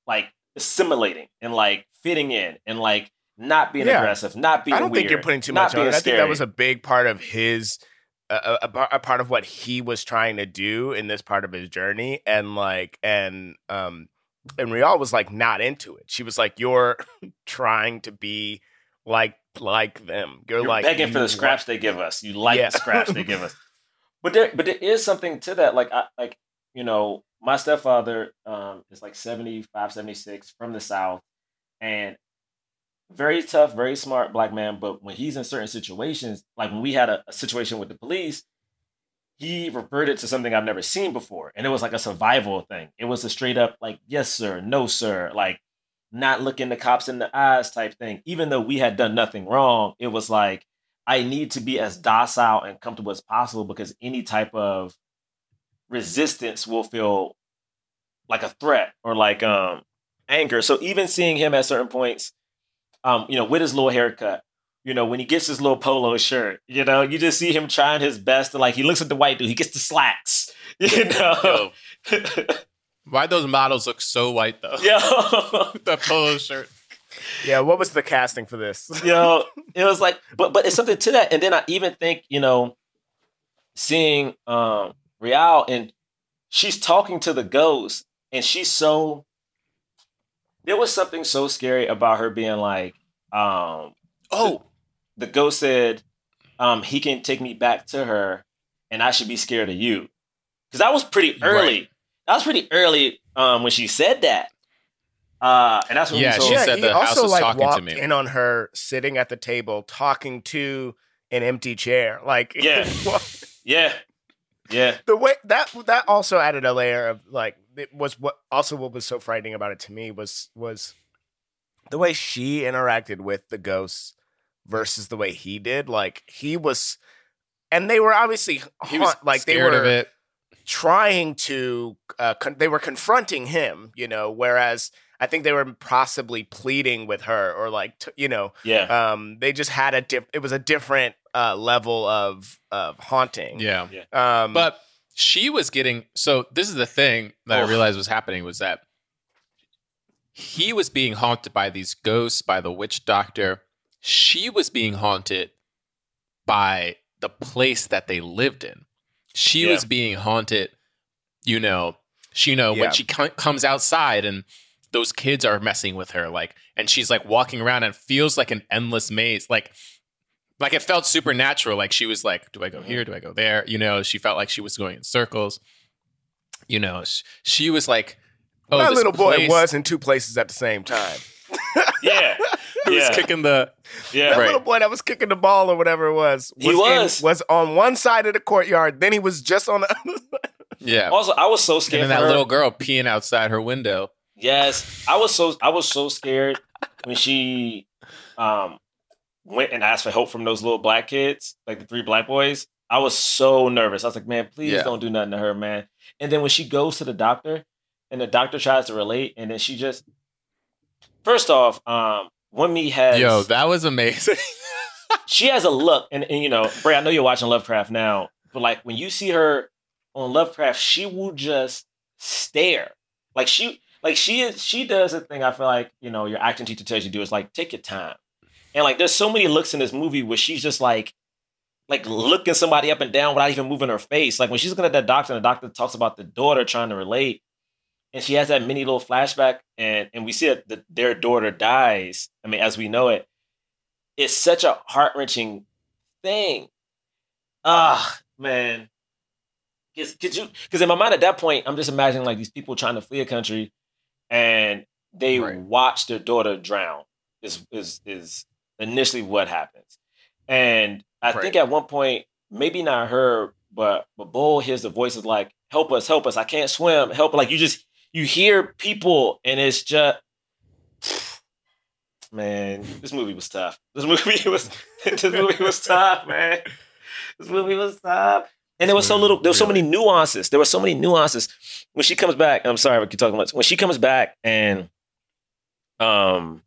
Speaker 4: like assimilating and like fitting in and like not being
Speaker 3: Yeah.
Speaker 4: aggressive, not being.
Speaker 3: I don't think you're putting too much on it. I think that was a big part of his, a, a, a part of what he was trying to do in this part of his journey, and like, and um, and Rial was like not into it. She was like, "You're trying to be like like them. You're,
Speaker 4: You're
Speaker 3: like
Speaker 4: begging for the scraps they give us. You like
Speaker 3: Yeah.
Speaker 4: the scraps they give us. But there, but there is something to that. Like, I, like you know, my stepfather um, is like 75, 76 from the South, and very tough, very smart black man. But when he's in certain situations, like when we had a, a situation with the police, he reverted to something I've never seen before, and it was like a survival thing. It was a straight up like, yes sir, no sir, like not looking the cops in the eyes type thing. Even though we had done nothing wrong, it was like I need to be as docile and comfortable as possible because any type of resistance will feel like a threat or like um anger. So even seeing him at certain points, um, you know, with his little haircut, you know, when he gets his little polo shirt, you know, you just see him trying his best to like he looks at the white dude, he gets the slacks, you know.
Speaker 2: Why those models look so white though?
Speaker 4: Yeah,
Speaker 2: the polo shirt.
Speaker 3: Yeah, what was the casting for this?
Speaker 4: you know, it was like, but but it's something to that. And then I even think, you know, seeing um Rial and she's talking to the ghost, and she's so. There was something so scary about her being like, um,
Speaker 2: Oh,
Speaker 4: the ghost said, um, he can take me back to her, and I should be scared of you, because that was pretty early.
Speaker 2: Right.
Speaker 4: That was pretty early um, when she said that. Uh, and that's what
Speaker 2: Yeah,
Speaker 4: we
Speaker 2: she
Speaker 4: saw,
Speaker 2: said the house was talking to
Speaker 3: walked
Speaker 2: me.
Speaker 3: in on her sitting at the table talking to an empty chair. Like,
Speaker 4: Yeah. yeah, yeah.
Speaker 3: the way that that also added a layer of like it was what also what was so frightening about it to me was was the way she interacted with the ghosts versus the way he did. Like he was, and they were obviously
Speaker 2: he was
Speaker 3: haunt- like they were
Speaker 2: of it.
Speaker 3: trying to uh, con- they were confronting him, you know, whereas I think they were possibly pleading with her or like t- you know,
Speaker 4: Yeah.
Speaker 3: um, they just had a diff- it was a different uh, level of of haunting.
Speaker 2: Yeah.
Speaker 3: Um,
Speaker 2: But she was getting so this is the thing that I realized was happening was that he was being haunted by these ghosts, by the witch doctor. She was being haunted by the place that they lived in. She
Speaker 4: Yeah.
Speaker 2: was being haunted, you know, she you know
Speaker 3: Yeah.
Speaker 2: when she co- comes outside and those kids are messing with her like and she's like walking around and feels like an endless maze like like it felt supernatural like she was like do i go here do i go there you know she felt like she was going in circles you know sh- she was like oh
Speaker 3: my
Speaker 2: this
Speaker 3: little boy
Speaker 2: place-
Speaker 3: was in two places at the same time.
Speaker 4: Yeah.
Speaker 2: he was kicking the
Speaker 4: Yeah.
Speaker 3: That
Speaker 2: Right.
Speaker 3: little boy that was kicking the ball or whatever it was,
Speaker 4: He
Speaker 3: in-
Speaker 4: was.
Speaker 3: was on one side of the courtyard. Then he was just on the other side.
Speaker 2: yeah
Speaker 4: Also, I was so
Speaker 2: and
Speaker 4: scared
Speaker 2: then
Speaker 4: for
Speaker 2: that
Speaker 4: her.
Speaker 2: little girl peeing outside her window
Speaker 4: Yes, I was so I was so scared when she um went and asked for help from those little black kids, like the three black boys. I was so nervous. I was like, man, please
Speaker 2: Yeah.
Speaker 4: don't do nothing to her, man. And then when she goes to the doctor and the doctor tries to relate, and then she just first off, um, Wunmi has
Speaker 2: yo that was amazing
Speaker 4: she has a look, and, and you know, Bray, I know you're watching Lovecraft now, but like when you see her on Lovecraft, she will just stare. Like she like she is she does a thing I feel like, you know, your acting teacher tells you to do is like take your time. And like there's so many looks in this movie where she's just like like looking somebody up and down without even moving her face. Like when she's looking at that doctor and the doctor talks about the daughter trying to relate, and she has that mini little flashback, and and we see that the, their daughter dies. I mean, as we know it, it's such a heart wrenching thing. Ah, man. Cause, cause you, because in my mind at that point, I'm just imagining like these people trying to flee a country, and they
Speaker 2: Right.
Speaker 4: watch their daughter drown. Is is is initially what happens, and I think at one point, maybe not her, but but Bol hears the voices like, "Help us, help us! I can't swim, help!" Like you just you hear people, and it's just man, this movie was tough. This movie was this movie was tough, man. This movie was tough. And there was so little, there were so many nuances. There were so many nuances. When she comes back, I'm sorry, we keep talking much. When she comes back and um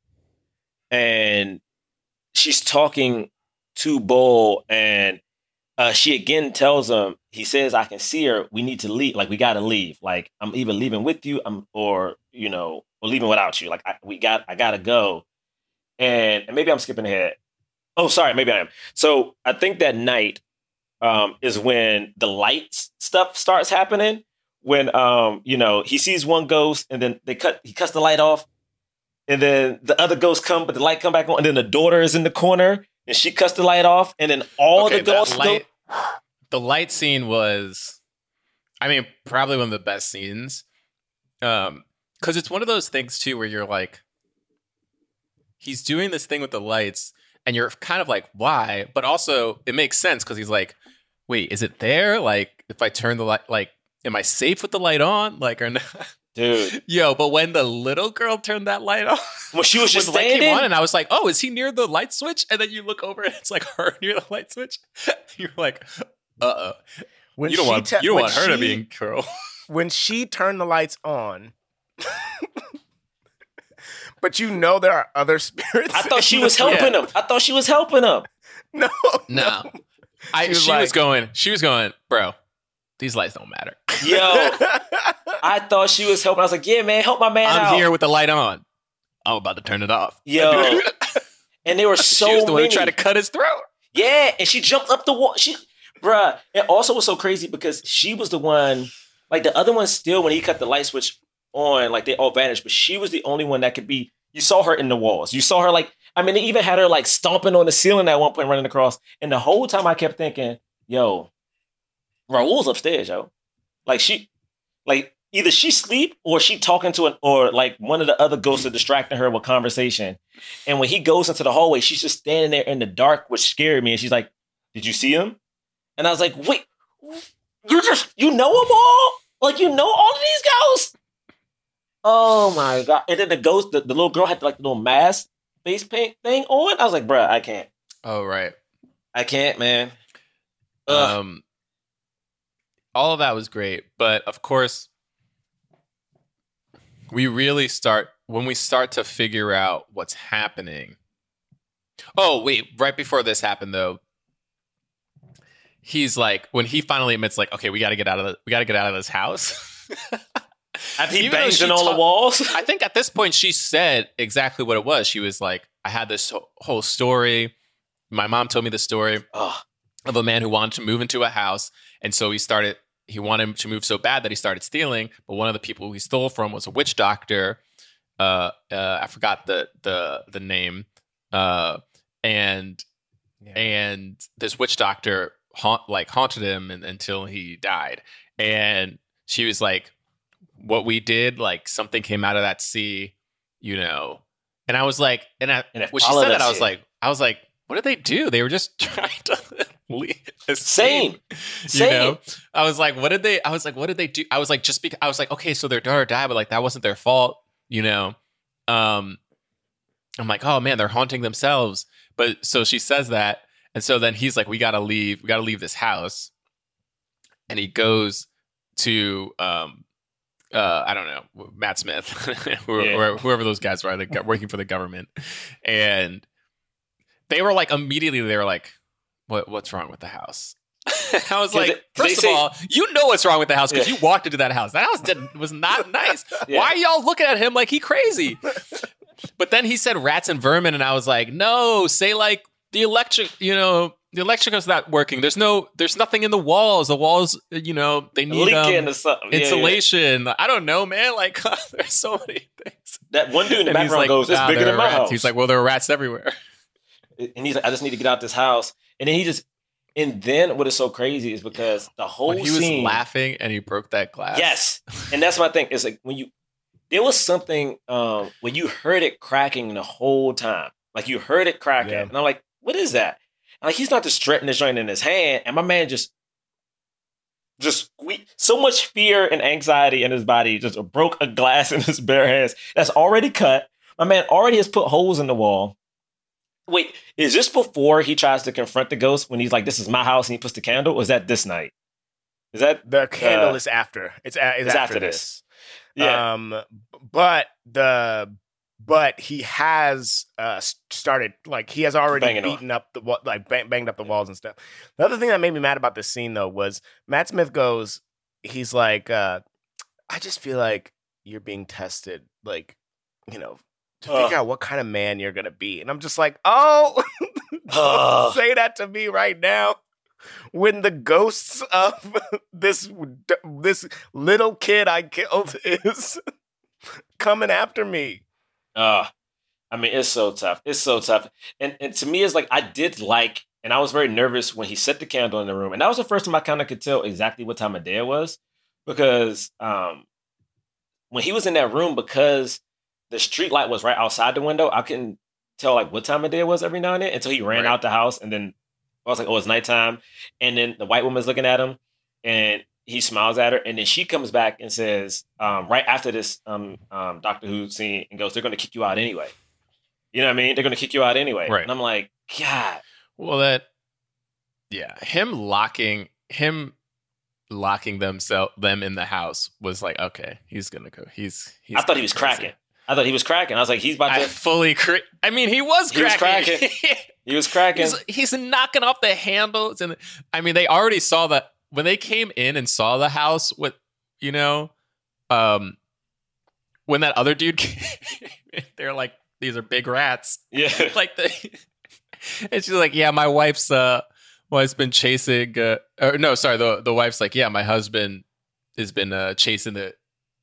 Speaker 4: and she's talking to Bol and uh, she again tells him, he says, I can see her. We need to leave. Like, we got to leave. Like, I'm either leaving with you I'm, or, you know, or leaving without you. Like, I, we got, I got to go. And, and maybe I'm skipping ahead. Oh, sorry. Maybe I am. So I think that night um, is when the lights stuff starts happening. When, um, you know, he sees one ghost and then they cut, he cuts the light off. And then the other ghosts come, but the light come back on. And then the daughter is in the corner and she cuts the light off. And then all
Speaker 2: Okay,
Speaker 4: the ghosts go,
Speaker 2: light, the light scene was i mean probably one of the best scenes um because it's one of those things too where you're like he's doing this thing with the lights and you're kind of like why but also it makes sense because he's like wait is it there like if i turn the light like am i safe with the light on like or not
Speaker 4: dude.
Speaker 2: yo but when the little girl turned that light on
Speaker 4: When she was just
Speaker 2: when the light
Speaker 4: standing,
Speaker 2: came on and I was like, oh, is he near the light switch? And then you look over and it's like her near the light switch. You're like, uh oh.
Speaker 3: When
Speaker 2: You don't want
Speaker 3: te-
Speaker 2: you don't want her to be in girl.
Speaker 3: when she turned the lights on. but you know there are other spirits.
Speaker 4: I thought she was
Speaker 3: the-
Speaker 4: helping him. I thought she was helping him.
Speaker 3: No,
Speaker 2: No. I
Speaker 3: She was
Speaker 2: she was going, she was going, bro, these lights don't matter.
Speaker 4: Yo, I thought she was helping. I was like, yeah, man, help my man
Speaker 2: I'm
Speaker 4: out.
Speaker 2: here with the light on. I'm about to turn it off.
Speaker 4: Yo. And they were so
Speaker 2: she was the one
Speaker 4: many.
Speaker 2: who tried to cut his throat.
Speaker 4: Yeah, and she jumped up the wall. She, bruh. It also was so crazy because she was the one. Like the other one, still when he cut the light switch on, like they all vanished. But she was the only one that could be. You saw her in the walls. You saw her like. I mean, they even had her like stomping on the ceiling at one point, running across. And the whole time I kept thinking, "Yo, Rial's upstairs, yo." Like she, like either she sleep or she talking to an or like one of the other ghosts are distracting her with conversation. And when he goes into the hallway, she's just standing there in the dark, which scared me. And she's like, "Did you see him?" And I was like, "Wait, you just you know them all? Like you know all of these ghosts?" Oh my god! And then the ghost, the, the little girl had like the little mask face paint thing on. I was like, "Bruh, I can't,
Speaker 2: Oh, right.
Speaker 4: I can't, man." Ugh.
Speaker 2: Um all of that was great, but of course, we really start when we start to figure out what's happening. Oh wait, right before this happened though, he's like when he finally admits like, okay, we got to get out of the, we got to get out of this house.
Speaker 4: After he
Speaker 2: Even though
Speaker 4: bangs
Speaker 2: she
Speaker 4: in all the walls.
Speaker 2: I think at this point she said exactly what it was. She was like, I had this whole story. My mom told me the story
Speaker 4: oh,
Speaker 2: of a man who wanted to move into a house. And so he started, he wanted to move so bad that he started stealing. But one of the people he stole from was a witch doctor. Uh, uh, I forgot the, the, the name. Uh, and, and this witch doctor haunt, like haunted him and, until he died. And she was like, what we did, like something came out of that sea, you know. And I was like, and I,
Speaker 4: And
Speaker 2: when she said that, I was like, I was like, what did they do? They were just trying to leave.
Speaker 4: Same.
Speaker 2: You know, I was like, what did they? I was like, what did they do? I was like, just because I was like, okay, so their daughter died, but like that wasn't their fault, you know. Um, I'm like, oh man, they're haunting themselves. But so she says that, and so then he's like, we gotta leave, we gotta leave this house, and he goes to um, uh, I don't know, Matt Smith, or,
Speaker 4: Yeah.
Speaker 2: whoever those guys were, they got working for the government, and they were like immediately they were like, what what's wrong with the house? I was like,
Speaker 4: they- they
Speaker 2: first of
Speaker 4: say-
Speaker 2: all, you know what's wrong with the house because
Speaker 4: Yeah.
Speaker 2: you walked into that house. That house did, was not nice.
Speaker 4: Yeah.
Speaker 2: Why y'all looking at him like he crazy? but then he said rats and vermin, and I was like, no, say like the electric, you know, the electrical's not working. There's no, there's nothing in the walls. The walls, you know, they need um,
Speaker 4: something. Yeah, yeah.
Speaker 2: insulation. I don't know, man. Like there's so many things.
Speaker 4: That one dude in the
Speaker 2: And
Speaker 4: background
Speaker 2: like,
Speaker 4: goes, "It's
Speaker 2: "Nah,
Speaker 4: bigger than my
Speaker 2: rats."
Speaker 4: house."
Speaker 2: He's like, well, there are rats everywhere.
Speaker 4: and he's like, "I just need to get out this house." And then he just, and then what is so crazy is because the whole
Speaker 2: When he was laughing and he broke that glass.
Speaker 4: yes, and that's my thing. It's like when you, there was something um when you heard it cracking the whole time, like you heard it cracking,
Speaker 3: Yeah.
Speaker 4: and I'm like, "What is that?" Like he's not just stretching this joint in his hand, and my man just. Just sque- so much fear and anxiety in his body. Just broke a glass in his bare hands that's already cut. My man already has put holes in the wall. Wait, is this before he tries to confront the ghost when he's like, "This is my house," and he puts the candle? Or is that this night? Is that
Speaker 3: The candle
Speaker 4: Uh,
Speaker 3: is after. It's, a, it's,
Speaker 4: it's
Speaker 3: after,
Speaker 4: after
Speaker 3: this.
Speaker 4: this. yeah?
Speaker 3: Um, but the but he has uh started like he has already
Speaker 4: Banging on.
Speaker 3: beaten up the wa- like bang, banged up the walls and stuff. The other thing that made me mad about this scene though was Matt Smith goes, he's like, uh, I just feel like you're being tested, like you know. To
Speaker 4: Ugh.
Speaker 3: figure out what kind of man you're gonna be, and I'm just like, oh,
Speaker 4: Ugh.
Speaker 3: say that to me right now when the ghosts of this this little kid I killed is coming after me.
Speaker 4: Uh, I mean, it's so tough. It's so tough. And and to me, it's like I did like, and I was very nervous when he set the candle in the room, and that was the first time I kind of could tell exactly what time of day it was, because um, when he was in that room, because the street light was right outside the window, I couldn't tell like what time of day it was every now and then until he ran
Speaker 2: Right.
Speaker 4: out the house, and then I was like, oh, it's nighttime, and then the white woman's looking at him, and he smiles at her, and then she comes back and says, um, right after this um, um, Doctor Who scene, and goes, "They're going to kick you out anyway." You know what I mean? They're going to kick you out anyway.
Speaker 2: Right.
Speaker 4: And I'm like, God,
Speaker 2: Well, that yeah, him locking him locking themselves them in the house was like okay, he's gonna go. He's. he's
Speaker 4: I thought he was
Speaker 2: crazy.
Speaker 4: cracking. I thought he was cracking. I was like, he's about
Speaker 2: I
Speaker 4: to.
Speaker 2: fully. Cra- I mean, he was
Speaker 4: He was
Speaker 2: cracking.
Speaker 4: cracking. He was cracking.
Speaker 2: he's, he's knocking off the handles, and I mean, they already saw that when they came in and saw the house with you know, um, when that other dude came, they're like, these are big rats.
Speaker 4: yeah.
Speaker 2: like the and she's like yeah my wife's uh wife's been chasing uh or no sorry the the wife's like yeah my husband has been uh chasing the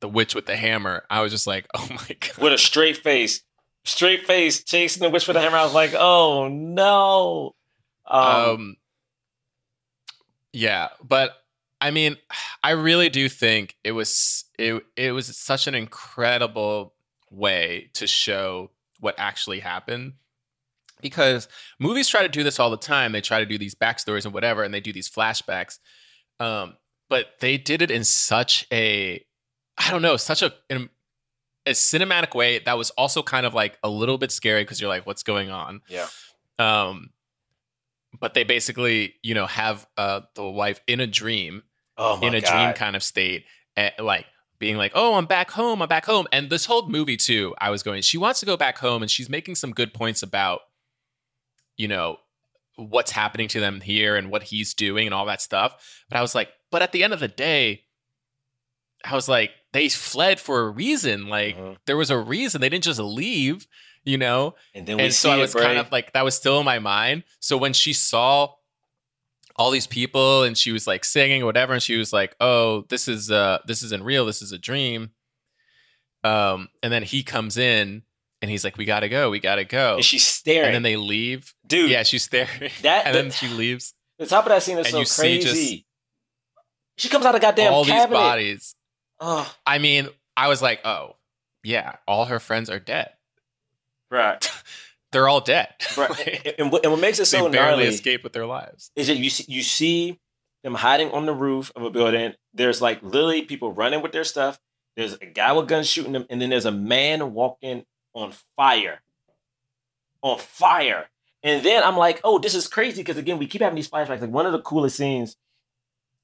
Speaker 2: the witch with the hammer i was just like oh my god
Speaker 4: With a straight face, straight face, chasing the witch with a hammer. I was like, oh no. Um,
Speaker 2: um yeah but i mean i really do think it was it it was such an incredible way to show what actually happened because movies try to do this all the time they try to do these backstories and whatever and they do these flashbacks um but they did it in such a i don't know such a in a cinematic way that was also kind of like a little bit scary because you're like what's going on
Speaker 4: yeah.
Speaker 2: um, but they basically, you know, have uh, the wife in a dream,
Speaker 4: Oh
Speaker 2: in a
Speaker 4: god.
Speaker 2: dream kind of state, eh, like being like, "Oh, I'm back home. I'm back home." And this whole movie too, I was going. She wants to go back home, and she's making some good points about, you know, what's happening to them here and what he's doing and all that stuff. But I was like, but at the end of the day, I was like, they fled for a reason. Like
Speaker 4: Mhm.
Speaker 2: there was a reason. They didn't just leave, you know
Speaker 4: And then we
Speaker 2: and so I was
Speaker 4: Bray.
Speaker 2: kind of like that was still in my mind. So when she saw all these people and she was like singing or whatever, and she was like, "Oh, this is uh this isn't real. This is a dream." Um, and then he comes in and he's like, "We gotta go. We gotta go."
Speaker 4: and she's staring.
Speaker 2: And then they leave.
Speaker 4: Dude,
Speaker 2: Yeah, she's staring.
Speaker 4: That-
Speaker 2: and then she leaves.
Speaker 4: the top of that scene is so
Speaker 2: you see just
Speaker 4: crazy. she comes out of goddamn
Speaker 2: all
Speaker 4: cabinet.
Speaker 2: these bodies.
Speaker 4: Oh,
Speaker 2: I mean, I was like, "Oh, yeah, all her friends are dead.
Speaker 4: Right.
Speaker 2: They're all dead.
Speaker 4: right. and, and what, and what makes it
Speaker 2: they
Speaker 4: so
Speaker 2: barely
Speaker 4: gnarly
Speaker 2: escaped with their lives."
Speaker 4: is that you see, you see them hiding on the roof of a building. There's like literally people running with their stuff. There's a guy with guns shooting them, and then there's a man walking on fire. On fire. And then I'm like, oh, this is crazy because again, we keep having these flashbacks. Like one of the coolest scenes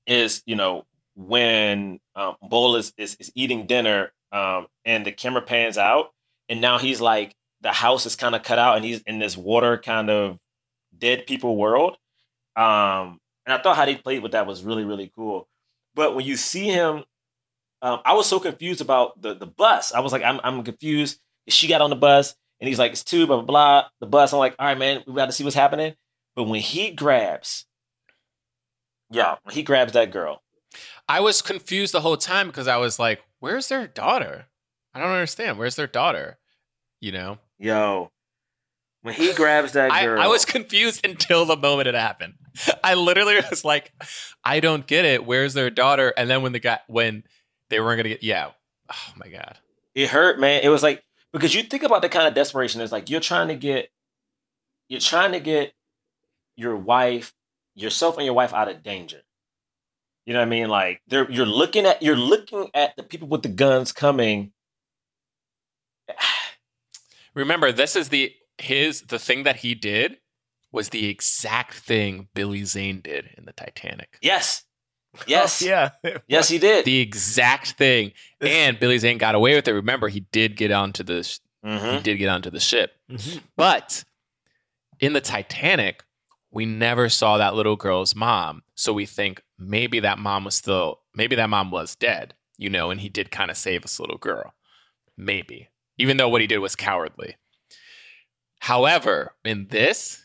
Speaker 4: is, you know, when um, Bol is, is is eating dinner, um, and the camera pans out, and now he's like, the house is kind of cut out, and he's in this water kind of dead people world. Um, and I thought how they played with that was really really cool. But when you see him, um, I was so confused about the the bus. I was like, I'm I'm confused. She got on the bus, and he's like, it's two, blah blah blah. The bus. I'm like, all right, man, we got to see what's happening. But when he grabs, yeah, when he grabs that girl,
Speaker 2: I was confused the whole time because I was like, "Where's their daughter? I don't understand. Where's their daughter?" You know,
Speaker 4: yo, when he grabs that
Speaker 2: I,
Speaker 4: girl,
Speaker 2: I was confused until the moment it happened. I literally was like, "I don't get it. Where's their daughter?" And then when the guy when they weren't gonna get, yeah, oh my god,
Speaker 4: it hurt, man. It was like because you think about the kind of desperation. It's like you're trying to get, you're trying to get your wife, yourself, and your wife out of danger. You know what I mean? Like they're you're looking at you're looking at the people with the guns coming.
Speaker 2: Remember this is the his the thing that he did was the exact thing Billy Zane did in the Titanic.
Speaker 4: Yes, yes,
Speaker 3: Oh, yeah.
Speaker 4: yes, he did.
Speaker 2: The exact thing, and Billy Zane got away with it. Remember, he did get onto the sh- he did get onto the ship.
Speaker 3: Mhm.
Speaker 2: But in the Titanic, we never saw that little girl's mom. So we think maybe that mom was still, maybe that mom was dead, you know, and he did kind of save this little girl. Maybe. Even though what he did was cowardly. However, in this,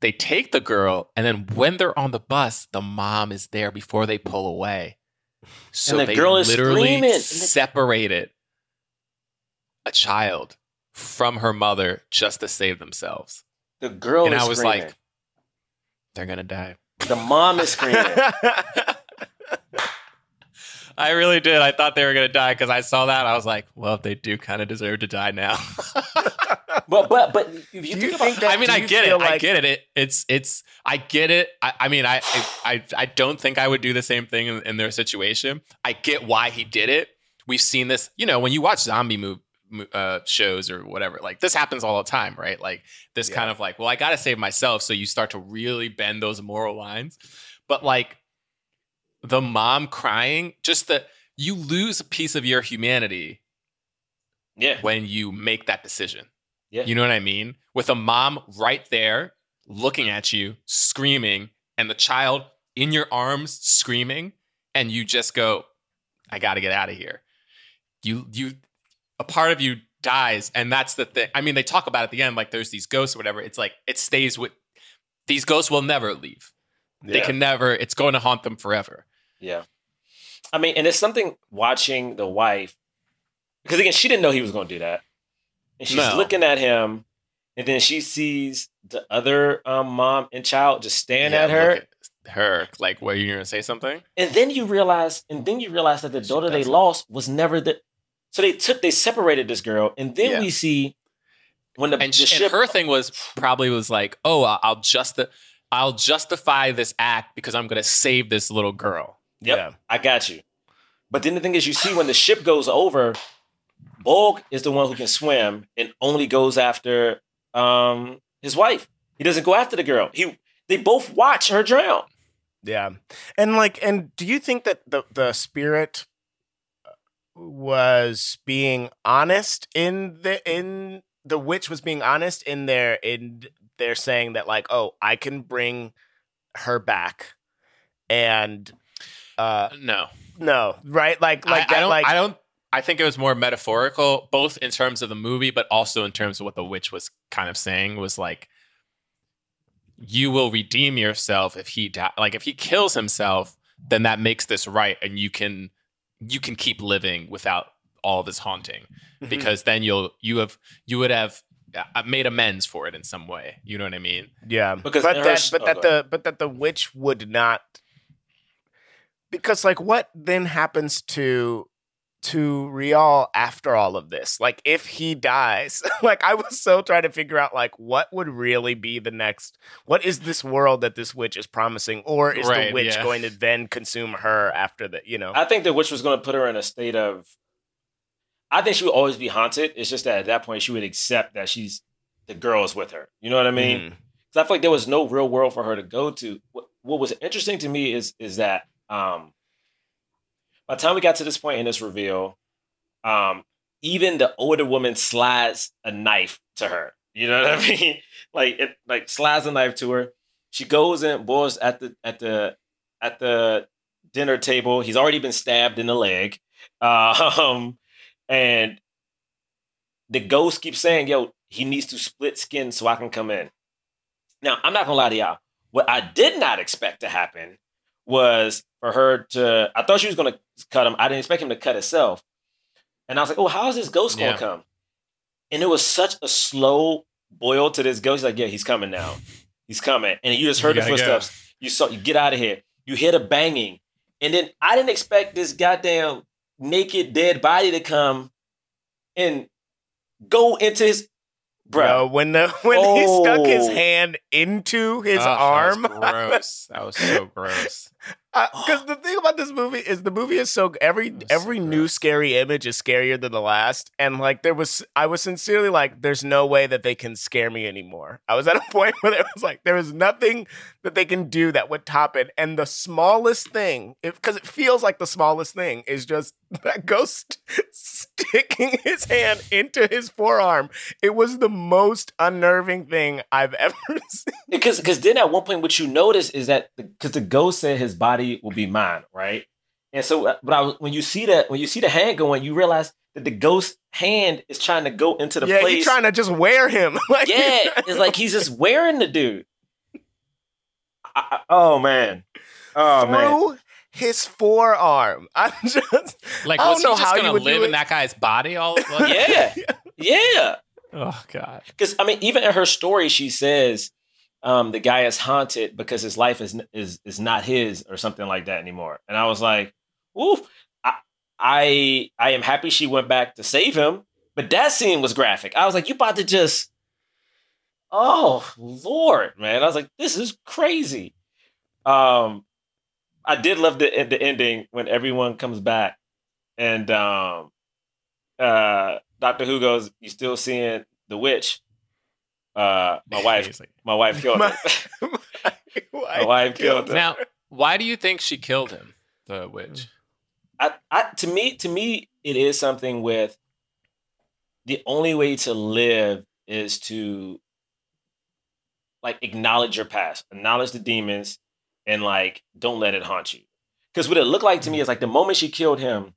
Speaker 2: they take the girl, and then when they're on the bus, the mom is there before they pull away. So
Speaker 4: the
Speaker 2: they
Speaker 4: girl is
Speaker 2: literally
Speaker 4: screaming,
Speaker 2: separated a child from her mother just to save themselves.
Speaker 4: The girl
Speaker 2: and I was
Speaker 4: screaming.
Speaker 2: like, they're gonna die.
Speaker 4: the mom is screaming.
Speaker 2: I really did. I thought they were gonna die because I saw that. I was like, well, they do kind of deserve to die now.
Speaker 4: but but but if you
Speaker 3: Do
Speaker 4: think
Speaker 3: you
Speaker 4: about
Speaker 3: think that-
Speaker 2: I mean, I get it.
Speaker 3: feel
Speaker 2: I get it. it. It's it's. I get it. I, I mean, I, I I don't think I would do the same thing in, in their situation. I get why he did it. We've seen this. You know, when you watch zombie move, uh, shows or whatever, like this happens all the time, right? Like this
Speaker 3: Yeah.
Speaker 2: kind of like, well, I got to save myself. So you start to really bend those moral lines. But like the mom crying, just that you lose a piece of your humanity
Speaker 4: yeah,
Speaker 2: when you make that decision.
Speaker 4: Yeah.
Speaker 2: You know what I mean? With a mom right there looking at you, screaming, and the child in your arms screaming, and you just go, I gotta get out of here. You you a part of you dies, and that's the thing. I mean, they talk about at the end, like there's these ghosts or whatever. It's like it stays with these ghosts will never leave. They can never, it's going to haunt them forever.
Speaker 4: Yeah. I mean, and it's something watching the wife because again, she didn't know he was going to do that, and she's
Speaker 2: No.
Speaker 4: looking at him, and then she sees the other um, mom and child just staring
Speaker 2: Yeah,
Speaker 4: at her,
Speaker 2: at her, like, were you gonna say something?
Speaker 4: and then you realize, and then you realize that the
Speaker 2: She
Speaker 4: daughter they lost was never the. So they took, they separated this girl, and then
Speaker 2: Yeah.
Speaker 4: we see when the,
Speaker 2: and,
Speaker 4: the ship.
Speaker 2: and her thing was probably was like, oh, I'll just I'll justify this act because I'm gonna save this little girl.
Speaker 4: Yep,
Speaker 3: Yeah.
Speaker 4: I got you. But then the thing is, you see when the ship goes over, Bol is the one who can swim and only goes after um, his wife. He doesn't go after the girl. He they both watch her drown.
Speaker 3: Yeah. And like and do you think that the the spirit uh, was being honest in the in the witch was being honest in their in their saying that like oh I can bring her back and uh
Speaker 2: No,
Speaker 3: no right like like
Speaker 2: I, I don't.
Speaker 3: like
Speaker 2: I don't. I think it was more metaphorical, both in terms of the movie, but also in terms of what the witch was kind of saying. Was like, you will redeem yourself if he die. Like if he kills himself, then that makes this right, and you can you can keep living without all this haunting,
Speaker 3: Mhm.
Speaker 2: because then you'll you have you would have uh, made amends for it in some way. You know what I mean?
Speaker 3: Yeah,
Speaker 4: Because
Speaker 3: but
Speaker 4: in her
Speaker 3: that but
Speaker 4: oh,
Speaker 3: that the but that the witch would not because like what then happens to to Rial after all of this? Like if he dies, like I was so trying to figure out like what would really be the next what is this world that this witch is promising or is the witch
Speaker 2: yeah.
Speaker 3: going to then consume her after the, you know?
Speaker 4: I think the witch was going to put her in a state of. I think she would always be haunted. It's just that at that point she would accept that she's the girl is with her. You know what I mean?
Speaker 3: Mhm.
Speaker 4: 'Cause I feel like there was no real world for her to go to. What, what was interesting to me is is that um, by the time we got to this point in this reveal, um, even the older woman slides a knife to her. You know what I mean? like it like slides a knife to her. She goes in, boils at the at the at the dinner table. He's already been stabbed in the leg. Um, and the ghost keeps saying, yo, he needs to split skin so I can come in. Now, I'm not gonna lie to y'all. What I did not expect to happen was for her to. I thought she was gonna cut him. I didn't expect him to cut himself. And I was like, oh, how is this ghost gonna
Speaker 2: Yeah.
Speaker 4: come? And it was such a slow boil to this ghost. He's like, yeah, he's coming now. He's coming. And you just heard
Speaker 2: You
Speaker 4: the
Speaker 2: gotta go.
Speaker 4: footsteps. You saw you get out of here. You hear the banging. And then I didn't expect this goddamn naked dead body to come and go into his bro.
Speaker 3: No, when the when he stuck his
Speaker 4: Oh.
Speaker 3: hand into his
Speaker 2: Ugh,
Speaker 3: arm,
Speaker 2: That was gross. that was so gross.
Speaker 3: Uh, because the thing about this movie is the movie is so every
Speaker 2: It was so
Speaker 3: every new scary image is scarier than the last, and like there was, I was sincerely like, there's no way that they can scare me anymore. I was at a point where there was like, there is nothing that they can do that would top it, and the smallest thing, because it feels like the smallest thing, is just that ghost sticking his hand into his forearm. It was the most unnerving thing I've ever seen.
Speaker 4: Because because then at one point what you notice is that because the ghost said his body will be mine, right? And so, uh, but I when you see that when you see the hand going, you realize that the ghost hand is trying to go into the
Speaker 3: yeah,
Speaker 4: place.
Speaker 3: he's trying to just wear him. like,
Speaker 4: yeah, it's like he's just wearing the dude. I, I- oh man, oh man.
Speaker 3: his forearm. I'm just
Speaker 2: Like,
Speaker 3: I don't
Speaker 2: was
Speaker 3: know
Speaker 2: just
Speaker 3: how you
Speaker 2: gonna
Speaker 3: would
Speaker 2: live in that guy's body all? Like,
Speaker 4: Yeah, yeah.
Speaker 2: Oh God.
Speaker 4: Because I mean, even in her story, she says um, the guy is haunted because his life is is is not his or something like that anymore. And I was like, "Oof!" I I, I am happy she went back to save him, but that scene was graphic. I was like, "You about to just." Oh Lord, man! I was like, "This is crazy." Um, I did love the the ending when everyone comes back, and um, uh, Doctor Who goes, "You still seeing the witch?" Uh, my wife,
Speaker 2: like-
Speaker 4: my wife killed
Speaker 3: My-
Speaker 4: her.
Speaker 3: my
Speaker 4: My wife killed her.
Speaker 2: now, why do you think she killed him, the witch?
Speaker 4: I, I, to me, to me, it is something with the only way to live is to like acknowledge your past, acknowledge the demons, and like don't let it haunt you. Because what it looked like to me is like the moment she killed him,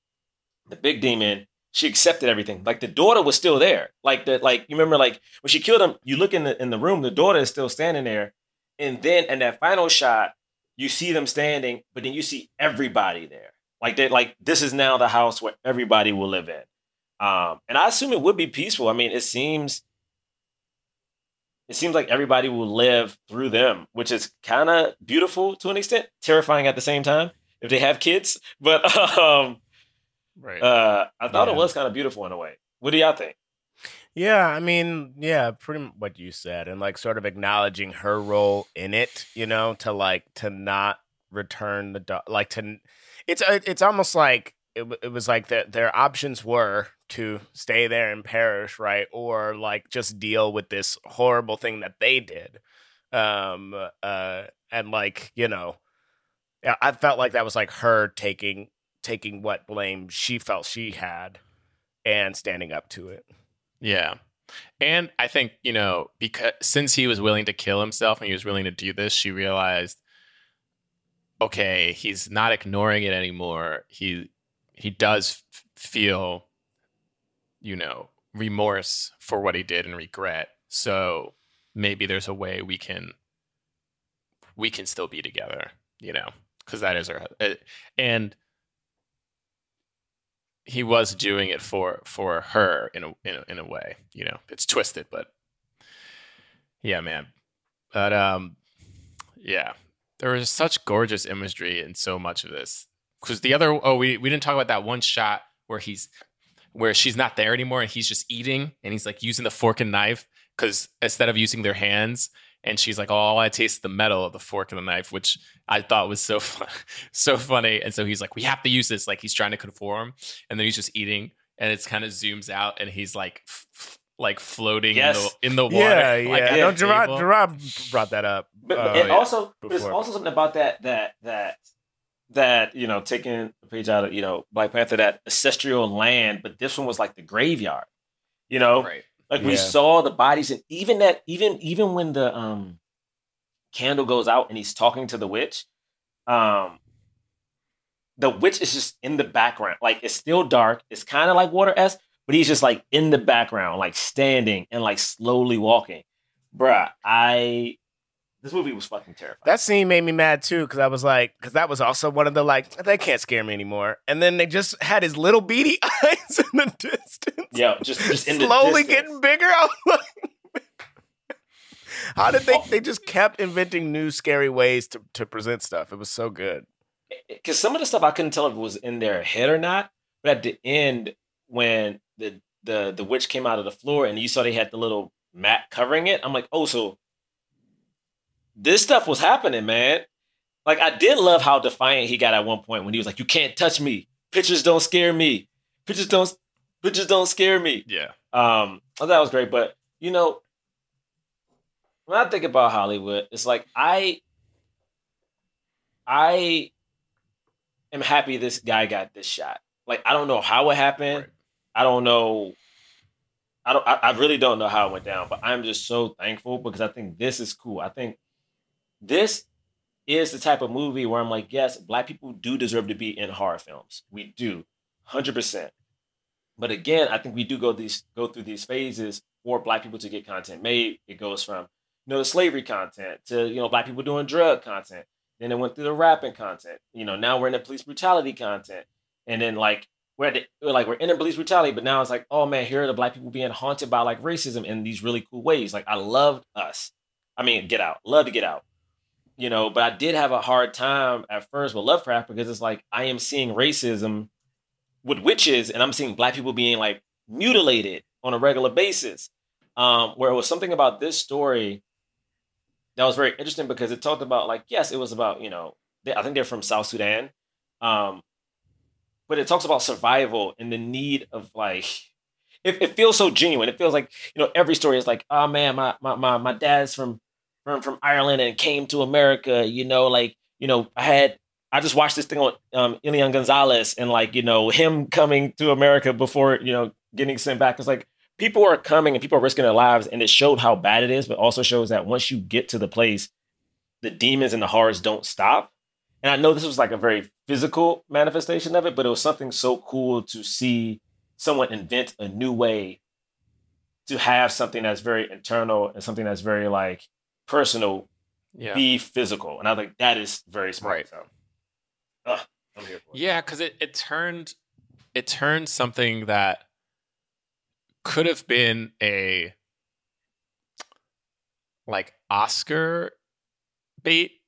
Speaker 4: the big demon, she accepted everything. Like the daughter was still there. Like the like you remember like when she killed him, you look in the in the room, the daughter is still standing there, and then in that final shot, you see them standing, but then you see everybody there. Like they like this is now the house where everybody will live in. Um, and I assume it would be peaceful. I mean, it seems it seems like everybody will live through them, which is kind of beautiful to an extent, terrifying at the same time if they have kids. But um,
Speaker 2: Right.
Speaker 4: uh, I thought it was kind of beautiful in a way. What do y'all think?
Speaker 3: Yeah, I mean, yeah, pretty much what you said, and like sort of acknowledging her role in it, you know, to like to not return the dog, like to, it's uh, it's almost like it, it was like that their options were to stay there and perish, right, or like just deal with this horrible thing that they did, um, uh, and like you know, yeah, I felt like that was like her taking taking what blame she felt she had and standing up to it.
Speaker 2: Yeah. And I think, you know, because since he was willing to kill himself and he was willing to do this, she realized okay, he's not ignoring it anymore. He he does f- feel you know, remorse for what he did and regret. So maybe there's a way we can we can still be together, you know, cuz that is our uh, and he was doing it for for her in a in a, in a way. You know, it's twisted, but yeah, man. But um, yeah, there was such gorgeous imagery in so much of this. Because the other oh, we we didn't talk about that one shot where he's where she's not there anymore and he's just eating and he's like using the fork and knife because instead of using their hands and she's like, oh, I taste the metal of the fork and the knife, which I thought was so fun, so funny. And so he's like, we have to use this. Like he's trying to conform, and then he's just eating, and it's kind of zooms out, and he's like, f- f- like floating
Speaker 4: Yes.
Speaker 2: in the in the water.
Speaker 3: Yeah,
Speaker 2: like,
Speaker 3: yeah.
Speaker 2: at
Speaker 3: No,
Speaker 2: the
Speaker 3: Gerard,
Speaker 2: table.
Speaker 3: Gerard brought that up.
Speaker 4: But,
Speaker 3: uh,
Speaker 4: but and
Speaker 2: yeah.
Speaker 4: also, but there's also something about that that that that you know taking a page out of you know Black Panther that ancestral land, but this one was like the graveyard. You know,
Speaker 2: right.
Speaker 4: Like we saw the bodies, and even that, even even when the um candle goes out and he's talking to the witch, um, the witch is just in the background. Like it's still dark. It's kind of like water s, but he's just like in the background, like standing and like slowly walking. Bruh, I this movie was fucking terrifying.
Speaker 3: That scene made me mad too because I was like, because that was also one of the like, they can't scare me anymore. And then they just had his little beady eyes in the distance.
Speaker 4: yeah, just just in the
Speaker 3: slowly getting bigger. I was like, how did they? Oh. They just kept inventing new scary ways to to present stuff. It was so good.
Speaker 4: because some of the stuff I couldn't tell if it was in their head or not. But at the end, when the the the witch came out of the floor and you saw they had the little mat covering it, I'm like, oh, so this stuff was happening, man. Like I did love how defiant he got at one point when he was like, "You can't touch me. Pictures don't scare me. Pictures don't pictures don't scare me."
Speaker 2: Yeah.
Speaker 4: Um, I thought that was great, but you know, when I think about Hollywood, it's like I, I am happy this guy got this shot. Like I don't know how it happened.
Speaker 2: Right.
Speaker 4: I don't know. I don't. I, I really don't know how it went down, but I'm just so thankful because I think this is cool. I think this is the type of movie where I'm like, yes, black people do deserve to be in horror films. We do, hundred percent. But again, I think we do go these go through these phases for black people to get content made. It goes from you know the slavery content to you know black people doing drug content. Then it went through the rapping content. You know now we're in the police brutality content, and then like we're the, like we're in the police brutality, but now it's like oh man, here are the black people being haunted by like racism in these really cool ways. Like I loved us. I mean, Get Out, love to Get Out. You know, but I did have a hard time at first with Lovecraft because it's like I am seeing racism with witches and I'm seeing black people being like mutilated on a regular basis. Um, where it was something about this story that was very interesting because it talked about like, yes, it was about, you know, they, I think they're from South Sudan. Um, but it talks about survival and the need of like it, it feels so genuine. It feels like, you know, every story is like, oh man, my my my, my dad's from from from Ireland and came to America, you know, like, you know, I had I just watched this thing on um, Elian Gonzalez and like you know him coming to America before you know getting sent back. It's like people are coming and people are risking their lives, and it showed how bad it is, but also shows that once you get to the place, the demons and the horrors don't stop. And I know this was like a very physical manifestation of it, but it was something so cool to see someone invent a new way to have something that's very internal and something that's very like personal
Speaker 2: Yeah.
Speaker 4: be physical. And I think that is very smart.
Speaker 2: Right.
Speaker 4: So, ugh, I'm here for it.
Speaker 2: Yeah, because it, it turned it turned something that could have been a like Oscar bait,